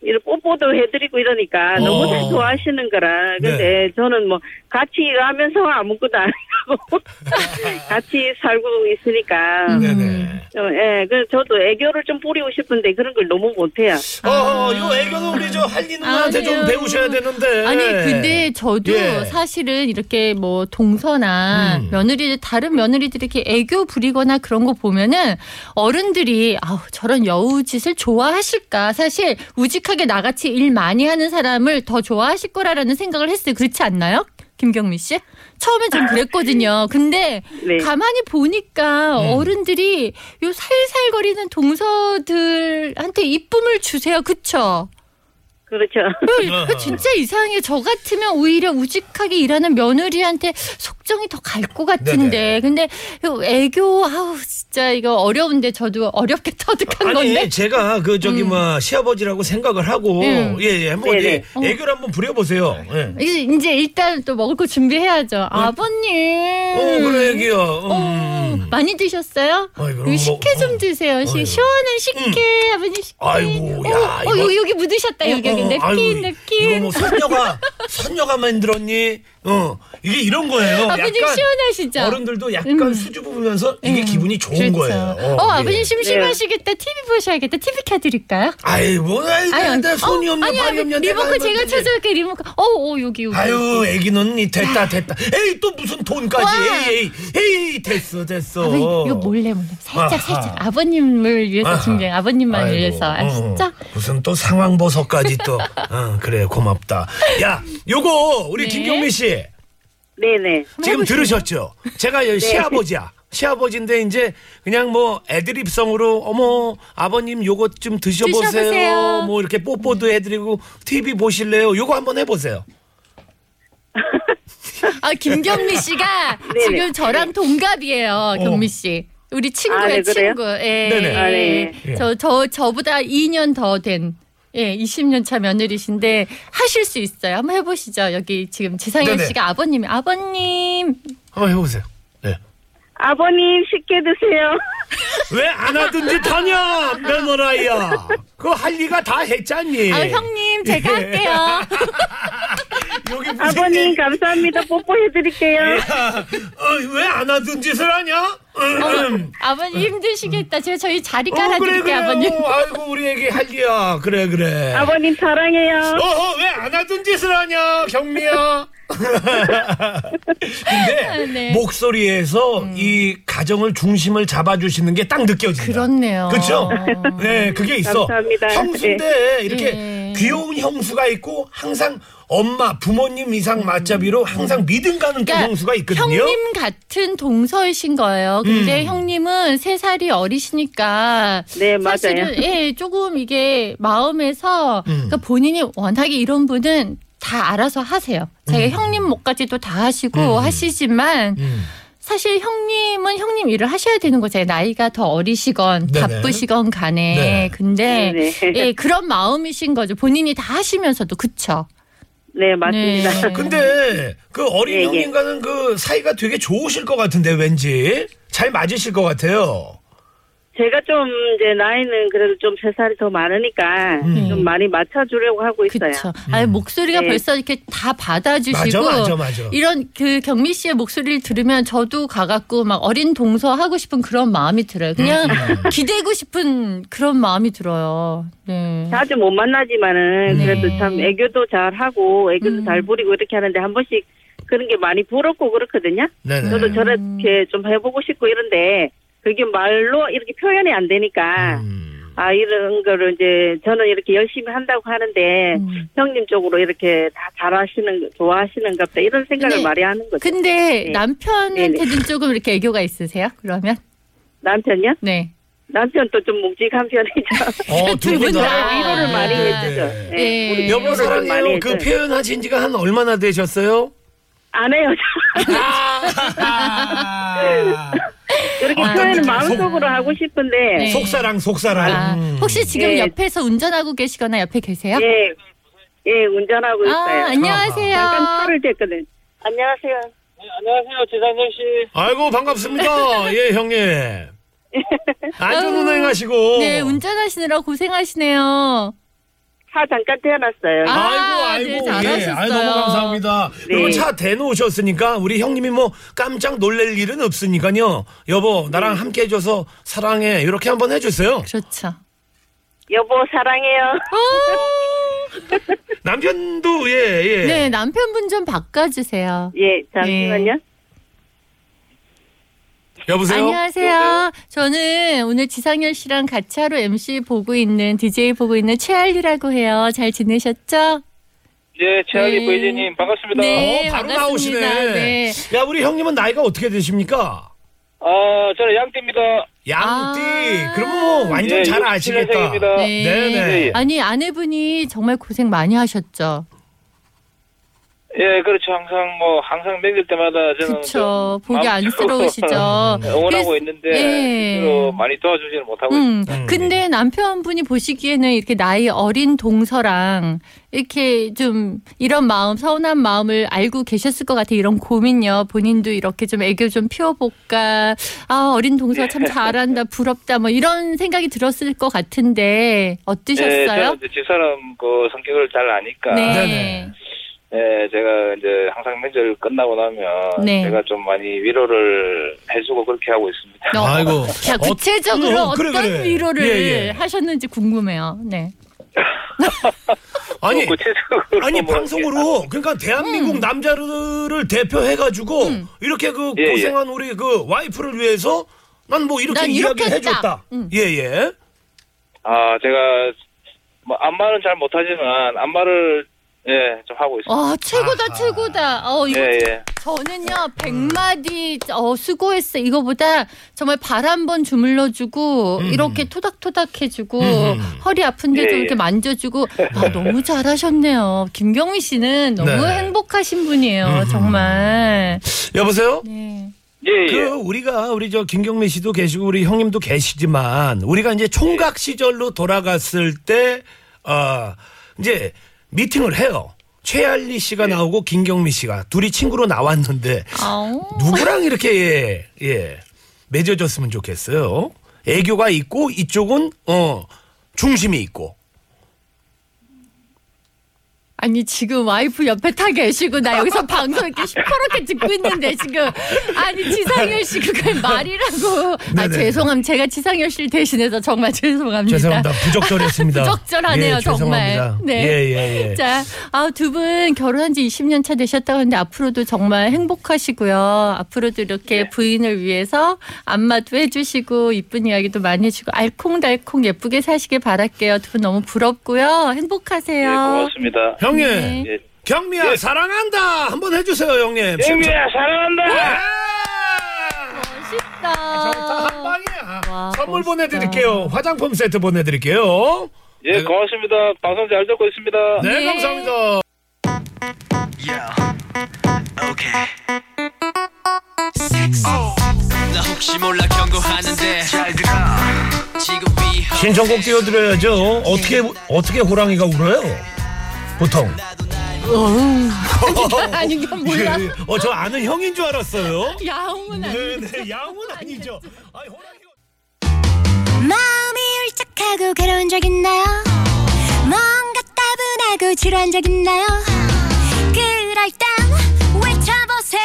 Speaker 7: 이런 뽀뽀도 해드리고 이러니까 너무
Speaker 1: 어.
Speaker 7: 잘 좋아하시는 거라 근데 저는 뭐 같이 일하면서 아무것도 안 하고 같이 살고 있으니까
Speaker 6: 음.
Speaker 1: 네네.
Speaker 7: 좀, 예, 그 저도 애교를 좀 부리고 싶은데 그런 걸 너무 못해요.
Speaker 1: 어, 요 애교는 우리 저 할리 누나한테 좀. 배우셔야 되는데.
Speaker 6: 아니 근데 저도
Speaker 1: 예.
Speaker 6: 사실은 이렇게 뭐 동서나
Speaker 1: 음.
Speaker 6: 며느리 다른 며느리들이 이렇게 애교 부리거나 그런 거 보면은 어른들이 아우 저런 여우 짓을 좋아하실까 사실 우 직하게 나같이 일 많이 하는 사람을 더 좋아하실 거라라는 생각을 했어요 그렇지 않나요 김경미 씨 처음엔 좀 그랬거든요 근데
Speaker 7: 네.
Speaker 6: 가만히 보니까
Speaker 1: 음.
Speaker 6: 어른들이 요 살살거리는 동서들한테 이쁨을 주세요 그쵸?
Speaker 7: 그렇죠.
Speaker 6: 그 진짜 이상해. 저 같으면 오히려 우직하게 일하는 며느리한테 속 정이 더 갈 것 같은데. 근데 요 애교 아우 진짜 이거 어려운데 저도 어렵게 터득한
Speaker 1: 아니
Speaker 6: 건데.
Speaker 1: 제가 그 저기 뭐 시아버지라고 생각을 하고
Speaker 6: 음.
Speaker 1: 예 예 한번
Speaker 7: 네네.
Speaker 1: 이제 애교를 한번 부려보세요. 예.
Speaker 6: 이제, 이제 일단 또 먹을 거 준비해야죠. 아버님.
Speaker 1: 어 그래 애기야.
Speaker 6: 어,
Speaker 1: 음.
Speaker 6: 많이 드셨어요?
Speaker 1: 아이,
Speaker 6: 여기 식혜
Speaker 1: 뭐,
Speaker 6: 좀
Speaker 1: 어.
Speaker 6: 드세요. 시. 시원한 식혜 아버님 식혜.
Speaker 1: 아이고,
Speaker 6: 어,
Speaker 1: 야,
Speaker 6: 어,
Speaker 1: 이거-
Speaker 6: 여기, 여기 묻으셨다 여기 여기
Speaker 1: 어, 어,
Speaker 6: 냅킨 냅킨.
Speaker 1: 이거 뭐 선녀가 선녀가 만들었니? 어 이게 이런 거예요.
Speaker 6: 아버님 시원하시죠?
Speaker 1: 어른들도 약간
Speaker 6: 음.
Speaker 1: 수줍어 보면서 이게
Speaker 6: 음,
Speaker 1: 기분이 좋은
Speaker 6: 그렇죠.
Speaker 1: 거예요.
Speaker 6: 어,
Speaker 1: 예.
Speaker 6: 아버님 심심하시겠다. TV 보셔야겠다. TV 켜드릴까요?
Speaker 1: 아이 뭐 아이
Speaker 6: 아니,
Speaker 1: 내 손이
Speaker 6: 어,
Speaker 1: 없냐
Speaker 6: 아니,
Speaker 1: 발이
Speaker 6: 아니,
Speaker 1: 없냐
Speaker 6: 리모컨 제가. 찾아올게요. 리모컨. 어, 어, 여기 여기.
Speaker 1: 아유 애기는 이 됐다 됐다. 에이 또 무슨 돈까지.
Speaker 6: 와.
Speaker 1: 에이 에이 에이 됐어 됐어.
Speaker 6: 아버님, 이거 몰래 몰래 살짝
Speaker 1: 아하.
Speaker 6: 살짝 아버님을 위해서
Speaker 1: 아하.
Speaker 6: 준비한 아버님만
Speaker 1: 아이고,
Speaker 6: 위해서 아시죠?
Speaker 1: 어, 무슨 또 상황 보석까지 또. 어, 그래 고맙다. 야 요거 우리
Speaker 6: 네.
Speaker 1: 김경미 씨
Speaker 7: 네네.
Speaker 1: 지금? 들으셨죠? 제가 여- 시아버지야. 시아버지인데 이제 그냥 뭐 애드립성으로 어머 아버님 요거 좀 드셔보세요.
Speaker 6: 드셔보세요.
Speaker 1: 뭐 이렇게 뽀뽀도 해드리고 TV 보실래요? 요거 한번 해보세요.
Speaker 6: 아, 김경미 씨가
Speaker 7: 네네.
Speaker 6: 지금 저랑 동갑이에요. 경미 씨. 우리 친구예요,
Speaker 7: 아, 네, 그래요?
Speaker 6: 친구. 예.
Speaker 1: 네네.
Speaker 7: 아, 네.
Speaker 1: 예.
Speaker 6: 저, 저, 저보다 2년 더 된, 예, 20년 차 며느리신데 하실 수 있어요. 한번 해보시죠. 여기 지금 지상현
Speaker 1: 네네.
Speaker 6: 씨가 아버님이, 아버님.
Speaker 1: 한번 해보세요. 네.
Speaker 7: 아버님 쉽게 드세요.
Speaker 1: 왜 안 하던 짓 하냐 며느라야. 그할 리가 다 했잖니.
Speaker 6: 아, 형님, 제가 할게요.
Speaker 1: 여기 무슨
Speaker 7: 아버님 감사합니다. 뽀뽀해드릴게요.
Speaker 1: 어, 왜 안 하던 짓을 하냐? 음.
Speaker 6: 아버님 힘드시겠다. 제가 저희 자리
Speaker 1: 어,
Speaker 6: 깔아드릴게요,
Speaker 1: 그래.
Speaker 6: 아버님.
Speaker 1: 어, 아이고 우리 애기 할리야. 그래 그래.
Speaker 7: 아버님 사랑해요.
Speaker 1: 어허 왜안 하던 짓을 하냐 경미야 근데
Speaker 6: 아, 네.
Speaker 1: 목소리에서 이 가정을 중심을 잡아주시는 게 딱 느껴진다
Speaker 6: 그렇네요.
Speaker 1: 그렇죠 네 그게 있어
Speaker 7: 감사합니다.
Speaker 1: 평소인데 이렇게
Speaker 6: 네.
Speaker 1: 귀여운 형수가 있고 항상 엄마 부모님 이상 맞잡이로 항상 믿음 가는 또
Speaker 6: 그러니까
Speaker 1: 형수가 있거든요.
Speaker 6: 형님 같은 동서이신 거예요. 근데
Speaker 1: 음.
Speaker 6: 형님은 세 살이 어리시니까
Speaker 7: 네, 맞아요.
Speaker 6: 사실은 예 조금 이게 마음에서
Speaker 1: 음.
Speaker 6: 그러니까 본인이 워낙에 이런 분은 다 알아서 하세요. 자기 가 형님 목까지도 다 하시고
Speaker 1: 음.
Speaker 6: 하시지만
Speaker 1: 음.
Speaker 6: 사실 형님은 형님 일을 하셔야 되는 거잖아요. 나이가 더 어리시건
Speaker 1: 네네.
Speaker 6: 바쁘시건 간에.
Speaker 1: 네.
Speaker 6: 근데
Speaker 7: 네.
Speaker 6: 예 그런 마음이신 거죠. 본인이 다 하시면서도 그쵸.
Speaker 7: 네, 맞습니다.
Speaker 6: 네.
Speaker 1: 근데 그 어린
Speaker 7: 예, 예.
Speaker 1: 형님과는 그 사이가 되게 좋으실 것 같은데 왠지 잘 맞으실 것 같아요.
Speaker 7: 제가 좀 이제 나이는 그래도 좀 세 살이 더 많으니까
Speaker 1: 음.
Speaker 7: 좀 많이 맞춰주려고 하고 있어요.
Speaker 6: 그쵸. 아니 목소리가
Speaker 7: 네.
Speaker 6: 벌써 이렇게 다 받아주시고
Speaker 1: 맞아, 맞아, 맞아.
Speaker 6: 이런 그 경미 씨의 목소리를 들으면 저도 가갖고 막 어린 동서 하고 싶은 그런 마음이 들어요. 그냥
Speaker 1: 음.
Speaker 6: 기대고 싶은 그런 마음이 들어요. 네.
Speaker 7: 자주 못 만나지만은
Speaker 6: 네.
Speaker 7: 그래도 참 애교도 잘 하고 애교도
Speaker 6: 음.
Speaker 7: 잘 부리고 이렇게 하는데 한 번씩 그런 게 많이 부럽고 그렇거든요.
Speaker 1: 네네.
Speaker 7: 저도 저렇게 좀 해보고 싶고 이런데 그게 말로 이렇게 표현이 안 되니까
Speaker 1: 음.
Speaker 7: 아 이런 거를 이제 저는 이렇게 열심히 한다고 하는데
Speaker 6: 음.
Speaker 7: 형님 쪽으로 이렇게 다 잘하시는 잘하시는가 보다 이런 생각을
Speaker 6: 근데-
Speaker 7: 많이 하는 거죠.
Speaker 6: 근데
Speaker 7: 네.
Speaker 6: 남편한테는 조금 이렇게 애교가 있으세요? 그러면?
Speaker 7: 남편요?
Speaker 6: 네.
Speaker 7: 남편 또좀 묵직한 편이죠.
Speaker 1: 어,
Speaker 6: 두
Speaker 1: 두분
Speaker 6: 분
Speaker 1: 다.
Speaker 6: 다.
Speaker 7: 위로를 많이
Speaker 6: 네.
Speaker 7: 해주죠.
Speaker 1: 네.
Speaker 7: 네.
Speaker 6: 네.
Speaker 1: 여보 사랑해요. 그. 표현하신 지가 한 얼마나 되셨어요?
Speaker 7: 안 해요.
Speaker 1: 아.
Speaker 7: 이렇게
Speaker 6: 아,
Speaker 7: 표현을
Speaker 1: 속-
Speaker 7: 마음속으로 하고 싶은데
Speaker 6: 네.
Speaker 1: 속사랑 속사랑.
Speaker 6: 아,
Speaker 1: 음.
Speaker 6: 혹시 지금
Speaker 7: 예.
Speaker 6: 옆에서 운전하고 계시거나 옆에 계세요?
Speaker 7: 예, 예 운전하고 있어요.
Speaker 6: 아, 안녕하세요.
Speaker 7: 잠깐 차를 댔거든. 안녕하세요.
Speaker 8: 안녕하세요, 지상렬 씨.
Speaker 1: 아이고 반갑습니다. 예 형님. 안전 운행하시고.
Speaker 6: 네, 운전하시느라 고생하시네요.
Speaker 7: 차 잠깐 태어났어요.
Speaker 6: 아,
Speaker 1: 아이고
Speaker 6: 네,
Speaker 1: 아이고 예.
Speaker 6: 잘하셨어요.
Speaker 1: 아유 너무 감사합니다. 그리고
Speaker 7: 네.
Speaker 1: 차 대놓으셨으니까 우리 형님이 뭐 깜짝 놀랄 일은 없으니까요. 여보 나랑
Speaker 6: 네.
Speaker 1: 함께 해줘서 사랑해 이렇게 한번 해주세요.
Speaker 6: 그렇죠.
Speaker 7: 여보 사랑해요.
Speaker 1: 남편도 예 예.
Speaker 6: 네, 남편분 좀 바꿔주세요.
Speaker 7: 예, 잠시만요.
Speaker 1: 여보세요.
Speaker 6: 안녕하세요. 저는 오늘 지상열 씨랑 같이 하루 MC 보고 있는 DJ 보고 있는 최알리라고 해요. 잘 지내셨죠?
Speaker 8: 예, 최하리
Speaker 6: 네.
Speaker 8: 부이지님 반갑습니다.
Speaker 6: 네.
Speaker 1: 어, 바로
Speaker 6: 반갑습니다.
Speaker 1: 나오시네.
Speaker 6: 네.
Speaker 1: 야 우리 형님은 나이가 어떻게 되십니까?
Speaker 8: 어, 저는 양띠입니다.
Speaker 1: 양띠.
Speaker 6: 아.
Speaker 1: 그러면 뭐 완전
Speaker 8: 예, 잘67
Speaker 1: 아시겠다.
Speaker 6: 네.
Speaker 1: 네네.
Speaker 8: 예.
Speaker 6: 아니 아내분이 정말 고생 많이 하셨죠.
Speaker 8: 예, 그렇죠. 항상 뭐 항상 먹일 때마다 저는. 좀
Speaker 6: 보기
Speaker 8: 마음
Speaker 6: 안쓰러우시죠.
Speaker 8: 응원하고
Speaker 6: 그래서-
Speaker 8: 있는데
Speaker 6: 예.
Speaker 8: 많이 도와주지는 못하고 있습니다.
Speaker 6: 음. 근데 남편분이 보시기에는 이렇게 나이 어린 동서랑 이렇게 좀 이런 마음, 서운한 마음을 알고 계셨을 것 같아요. 이런 고민요. 본인도 이렇게 좀 애교 좀 피워볼까. 아, 어린 동서 참 잘한다, 부럽다, 뭐 이런 생각이 들었을 것 같은데
Speaker 8: 예,
Speaker 6: 어떠셨어요?
Speaker 8: 저는 이제 집사람 그 성격을 잘 아니까
Speaker 6: 네.
Speaker 8: 예, 제가 이제 항상 명절 끝나고 나면
Speaker 6: 네.
Speaker 8: 제가 좀 많이 위로를 해주고 그렇게 하고 있습니다.
Speaker 6: 어,
Speaker 1: 아이고.
Speaker 6: 자, 구체적으로
Speaker 1: 어,
Speaker 6: 어,
Speaker 1: 그래,
Speaker 6: 떤
Speaker 1: 그래.
Speaker 6: 위로를
Speaker 1: 예, 예.
Speaker 6: 하셨는지 궁금해요. 네.
Speaker 1: 아니
Speaker 8: 뭐 구체적으로
Speaker 1: 아니
Speaker 8: 뭐
Speaker 1: 방송으로 그러니까 대한민국
Speaker 6: 음.
Speaker 1: 남자들을 대표해가지고 이렇게 그
Speaker 8: 예, 예.
Speaker 1: 고생한 우리 그 와이프를 위해서 난 뭐 이렇게
Speaker 6: 난 했다.
Speaker 1: 해줬다.
Speaker 6: 음.
Speaker 1: 예예.
Speaker 8: 아, 제가 뭐 안마는 잘 못하지만 안마를 예, 좀 하고 있습니다.
Speaker 6: 와, 최고다,
Speaker 1: 아하.
Speaker 6: 최고다. 어, 이거
Speaker 8: 예, 예.
Speaker 6: 저는요, 백마디, 어, 수고했어. 이거보다 정말 발 한 번 주물러주고,
Speaker 1: 음.
Speaker 6: 이렇게 토닥토닥 해주고,
Speaker 1: 음.
Speaker 6: 허리 아픈데
Speaker 8: 예,
Speaker 6: 좀
Speaker 8: 예.
Speaker 6: 이렇게 만져주고, 아, 너무 잘하셨네요. 김경희 씨는 너무
Speaker 1: 네.
Speaker 6: 행복하신 분이에요,
Speaker 1: 음흠.
Speaker 6: 정말.
Speaker 1: 여보세요.
Speaker 6: 네.
Speaker 8: 예,
Speaker 1: 그
Speaker 8: 예.
Speaker 1: 우리가 우리 저 김경미 씨도 계시고 우리 형님도 계시지만 우리가 이제 총각 시절로 돌아갔을 때 어, 이제 미팅을 해요. 최알리 씨가 나오고 김경미 씨가 둘이 친구로 나왔는데
Speaker 6: 아우.
Speaker 1: 누구랑 이렇게 예, 예 맺어졌으면 좋겠어요. 애교가 있고 이쪽은 어 중심이 있고
Speaker 6: 아니 지금 와이프 옆에 타 계시고 나 여기서 방송 이렇게 시퍼렇게 듣고 있는데 지금 아니 지상열 씨 그걸 말이라고 아. 죄송함 제가 지상열 씨를 대신해서 정말 죄송합니다.
Speaker 1: 죄송합니다. 부적절했습니다.
Speaker 6: 부적절하네요
Speaker 1: 예,
Speaker 6: 정말.
Speaker 1: 죄송합니다.
Speaker 6: 네.
Speaker 1: 예, 예, 예.
Speaker 6: 자, 아, 두 분 결혼한 지 20년 차 되셨다고 하는데 앞으로도 정말 행복하시고요. 앞으로도 이렇게
Speaker 1: 네.
Speaker 6: 부인을 위해서 안마도 해주시고 이쁜 이야기도 많이 해주고 알콩달콩 예쁘게 사시길 바랄게요. 두 분 너무 부럽고요. 행복하세요.
Speaker 8: 예, 고맙습니다.
Speaker 1: 형 님,
Speaker 6: 네.
Speaker 8: 예.
Speaker 1: 경미야 사랑한다 한번 해주세요, 형님.
Speaker 8: 영미야 사랑한다.
Speaker 6: 멋있다.
Speaker 1: 한 방이야.
Speaker 6: 와,
Speaker 1: 선물
Speaker 6: 멋있다.
Speaker 1: 보내드릴게요. 화장품 세트 보내드릴게요.
Speaker 8: 예, 고맙습니다. 방송 잘 듣고 있습니다.
Speaker 1: 네,
Speaker 6: 네.
Speaker 1: 감사합니다.
Speaker 2: 나 혹시 몰라 경고하는데 잘 들어 지금 위
Speaker 1: 신청곡 띄워드려야죠. 어떻게 어떻게 호랑이가 울어요? 보통.
Speaker 6: 아니, 이건 몰라.
Speaker 1: 예, 어, 저 아는 형인 줄 알았어요.
Speaker 6: 야옹은 아니
Speaker 1: 네, 네, 양은 아니죠. 아니.
Speaker 5: 마음이 울적하고 괴로운 적 있나요? 뭔가 따분하고 지루한 적 있나요? 그럴 땐 외쳐보세요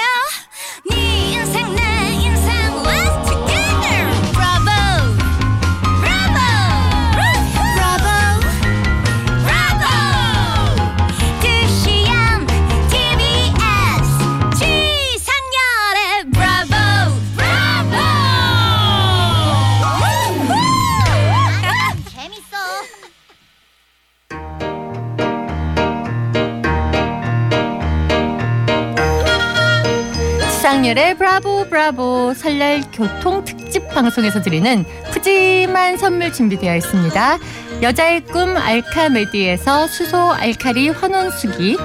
Speaker 5: 지상렬의
Speaker 6: 브라보 브라보 설날 교통 특집 방송에서 드리는 푸짐한 선물 준비되어 있습니다. 여자의 꿈 알카메디에서 수소 알카리 환원수기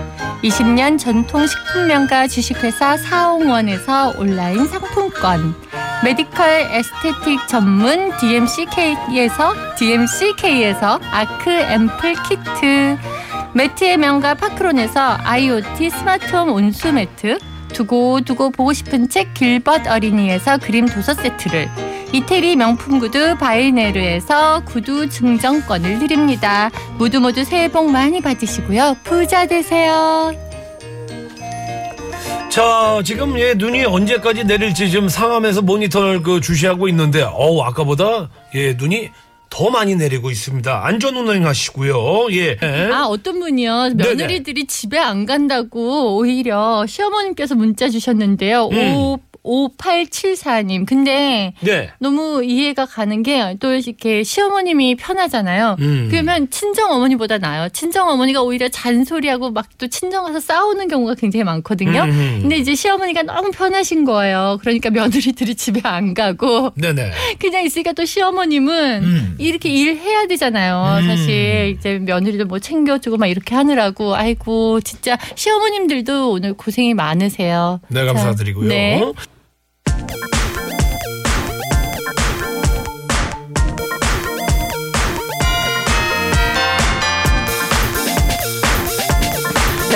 Speaker 6: 20년 전통 식품명가 주식회사 사홍원에서 온라인 상품권 메디컬 에스테틱 전문 DMCK에서 DMCK에서 아크 앰플 키트 매트의 명가 파크론에서 IoT 스마트홈 온수 매트 두고 두고 보고 싶은 책 길벗 어린이에서 그림 도서 세트를 이태리 명품 구두 바이네르에서 구두 증정권을 드립니다. 모두 모두 새해 복 많이 받으시고요. 부자 되세요.
Speaker 1: 자, 지금 예, 눈이 언제까지 내릴지 지금 상암에서 모니터를 그 주시하고 있는데, 어우, 아까보다 예, 눈이 더 많이 내리고 있습니다. 안전 운행하시고요. 예.
Speaker 6: 아 어떤 분이요 며느리들이 집에 안 간다고 오히려 시어머님께서 문자 주셨는데요.
Speaker 1: 음.
Speaker 6: 오 5874님. 근데
Speaker 1: 네.
Speaker 6: 너무 이해가 가는 게 또 이렇게 시어머님이 편하잖아요.
Speaker 1: 음.
Speaker 6: 그러면 친정 어머니보다 나아요. 친정 어머니가 오히려 잔소리하고 막 또 친정 가서 싸우는 경우가 굉장히 많거든요.
Speaker 1: 음.
Speaker 6: 근데 이제 시어머니가 너무 편하신 거예요. 그러니까 며느리들이 집에 안 가고
Speaker 1: 네네.
Speaker 6: 그냥 있으니까 또 시어머님은
Speaker 1: 음.
Speaker 6: 이렇게 일해야 되잖아요.
Speaker 1: 음.
Speaker 6: 사실 이제 며느리도 뭐 챙겨주고 막 이렇게 하느라고 아이고 진짜 시어머님들도 오늘 고생이 많으세요.
Speaker 1: 네,
Speaker 6: 자,
Speaker 1: 감사드리고요.
Speaker 6: 네.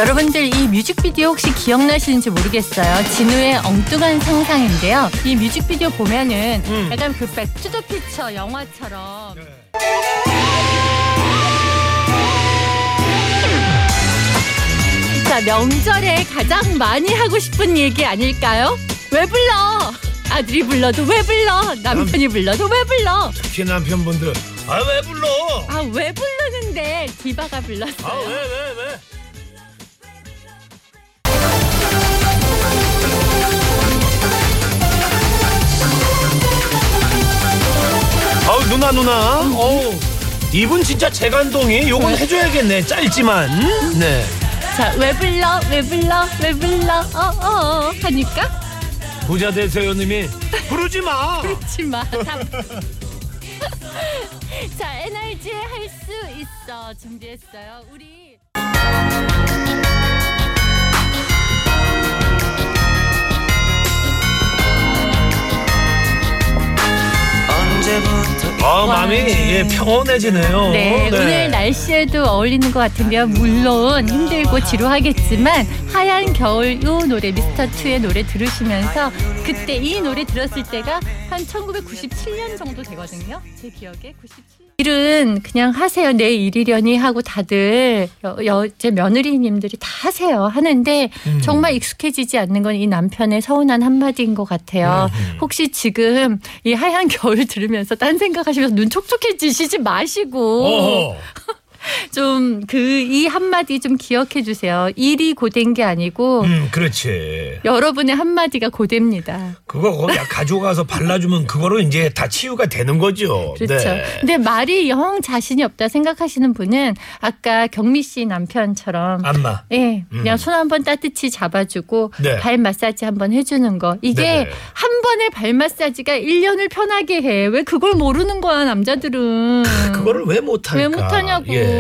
Speaker 6: 여러분들 이 뮤직비디오 혹시 기억나시는지 모르겠어요. 진우의 엉뚱한 상상인데요. 이 뮤직비디오 보면은
Speaker 1: 음.
Speaker 6: 약간 그 백투더피처 영화처럼 자 명절에 가장 많이 하고 싶은 얘기 아닐까요? 왜 불러? 아들이 불러도 왜 불러? 남편이 불러도 왜 불러?
Speaker 1: 특히 남편분들, 아, 왜 불러?
Speaker 6: 아왜 부르는데 디바가 불렀어요.
Speaker 1: 아, 왜, 왜, 왜? 누나 누나 어우 이분 진짜 재간동이 요건 해줘야겠네 짧지만 네
Speaker 6: 자, 왜 불러? 왜 불러? 왜 불러? 어, 어, 어. 하니까?
Speaker 1: 부자 되세요 님이 부르지 마
Speaker 6: 그렇지 마. 답. 자, NRG 할 수 있어. 준비했어요. 우리.
Speaker 1: 아 마음이 예, 평온해지네요
Speaker 6: 네, 오늘 날씨에도 어울리는 것 같은데요. 물론 힘들고 지루하겠지만 하얀 겨울 요 노래 미스터 투의 노래 들으시면서 그때 이 노래 들었을 때가 한 1997년 정도 되거든요. 제 기억에 97년. 일은 그냥 하세요. 내 일이려니 하고 다들 여, 여, 제 며느리님들이 다 하세요. 하는데
Speaker 1: 음.
Speaker 6: 정말 익숙해지지 않는 건 이 남편의 서운한 한마디인 것 같아요.
Speaker 1: 음.
Speaker 6: 혹시 지금 이 하얀 겨울 들으면서 딴 생각하시면서 눈 촉촉해지시지 마시고. 좀 그 이 한마디 좀 기억해 주세요. 일이 고된 게 아니고
Speaker 1: 음, 그렇지.
Speaker 6: 여러분의 한마디가 고됩니다.
Speaker 1: 그거 거기 가져가서 발라주면 그거로 이제 다 치유가 되는 거죠.
Speaker 6: 그렇죠.
Speaker 1: 네.
Speaker 6: 근데 말이 영 자신이 없다 생각하시는 분은 아까 경미 씨 남편처럼
Speaker 1: 안마.
Speaker 6: 예, 그냥
Speaker 1: 음.
Speaker 6: 손 한번 따뜻히 잡아주고
Speaker 1: 네.
Speaker 6: 발 마사지 한번 해주는 거. 이게
Speaker 1: 네.
Speaker 6: 한 번의 발 마사지가 1년을 편하게 해. 왜 그걸 모르는 거야, 남자들은.
Speaker 1: 그거를 왜 못할까?
Speaker 6: 왜 못하냐고.
Speaker 1: 예.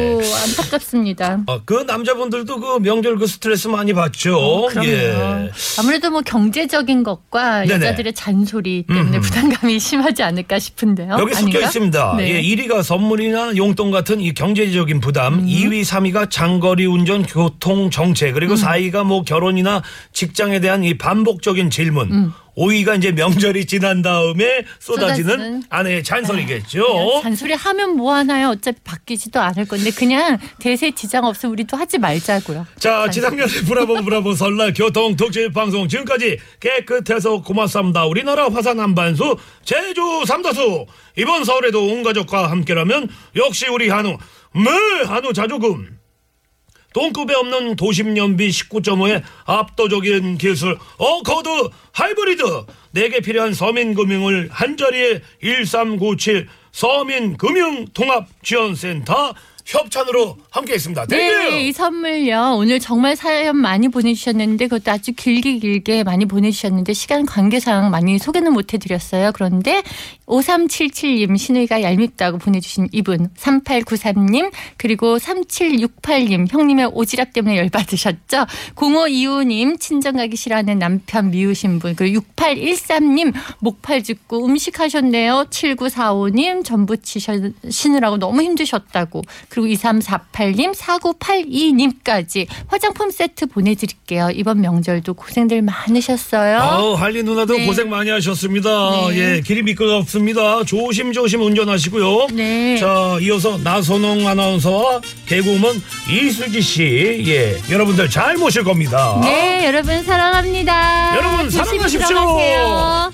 Speaker 6: 안타깝습니다.
Speaker 1: 어, 그 남자분들도 그 명절 그 스트레스 많이 받죠.
Speaker 6: 어, 그럼요.
Speaker 1: 예.
Speaker 6: 아무래도 뭐 경제적인 것과
Speaker 1: 네네.
Speaker 6: 여자들의 잔소리 때문에
Speaker 1: 음흠.
Speaker 6: 부담감이 심하지 않을까 싶은데요.
Speaker 1: 여기 섞여
Speaker 6: 아닌가?
Speaker 1: 있습니다.
Speaker 6: 네.
Speaker 1: 예, 1위가 선물이나 용돈 같은 이 경제적인 부담, 2위, 3위가 장거리 운전, 교통 정체, 그리고 4위가 뭐 결혼이나 직장에 대한 이 반복적인 질문. 5위가 이제 명절이 지난 다음에 쏟아지는
Speaker 6: 쏟아지는.
Speaker 1: 아내의 잔소리겠죠.
Speaker 6: 그냥 잔소리 하면 뭐 하나요? 어차피 바뀌지도 않을 건데 그냥 대세 지장 없으면 우리도 하지 말자고요.
Speaker 1: 자, 지상렬의 브라보 브라보 설날 교통 특집 방송 지금까지 깨끗해서 고맙습니다. 우리나라 화산 한반수 제주 삼다수 이번 설에도 온 가족과 함께라면 역시 우리 한우 네 한우 자조금 돈급에 없는 도심 연비 19.5의 압도적인 기술 어코드 하이브리드 내게 필요한 서민금융을 한자리에 1397 서민금융통합지원센터 협찬으로 함께 했습니다. 땡큐!
Speaker 6: 네, 이 선물요. 오늘 정말 사연 많이 보내주셨는데 그것도 아주 길게 길게 많이 보내주셨는데 시간 관계상 많이 소개는 못해드렸어요. 그런데 5377님 신우이가 얄밉다고 보내주신 이분 3893님 그리고 3768님 형님의 오지랖 때문에 열받으셨죠. 0525님 친정 가기 싫어하는 남편 미우신 분 그리고 6813님 목팔 짚고 음식하셨네요. 7945님 전부 치시느라고 너무 힘드셨다고 그리고 2348님 4982님까지 화장품 세트 보내드릴게요. 이번 명절도 고생들 많으셨어요.
Speaker 1: 아우 할리 누나도
Speaker 6: 네.
Speaker 1: 고생 많이 하셨습니다.
Speaker 6: 네.
Speaker 1: 예, 길이 미끄럽 습니다. 조심조심 운전하시고요.
Speaker 6: 네.
Speaker 1: 자, 이어서 나선홍 아나운서와 개그우먼 이수지 씨, 예, 여러분들 잘 모실 겁니다.
Speaker 6: 네, 여러분 사랑합니다.
Speaker 1: 여러분,
Speaker 6: 조심히
Speaker 1: 사랑하십시오.
Speaker 6: 들어가세요.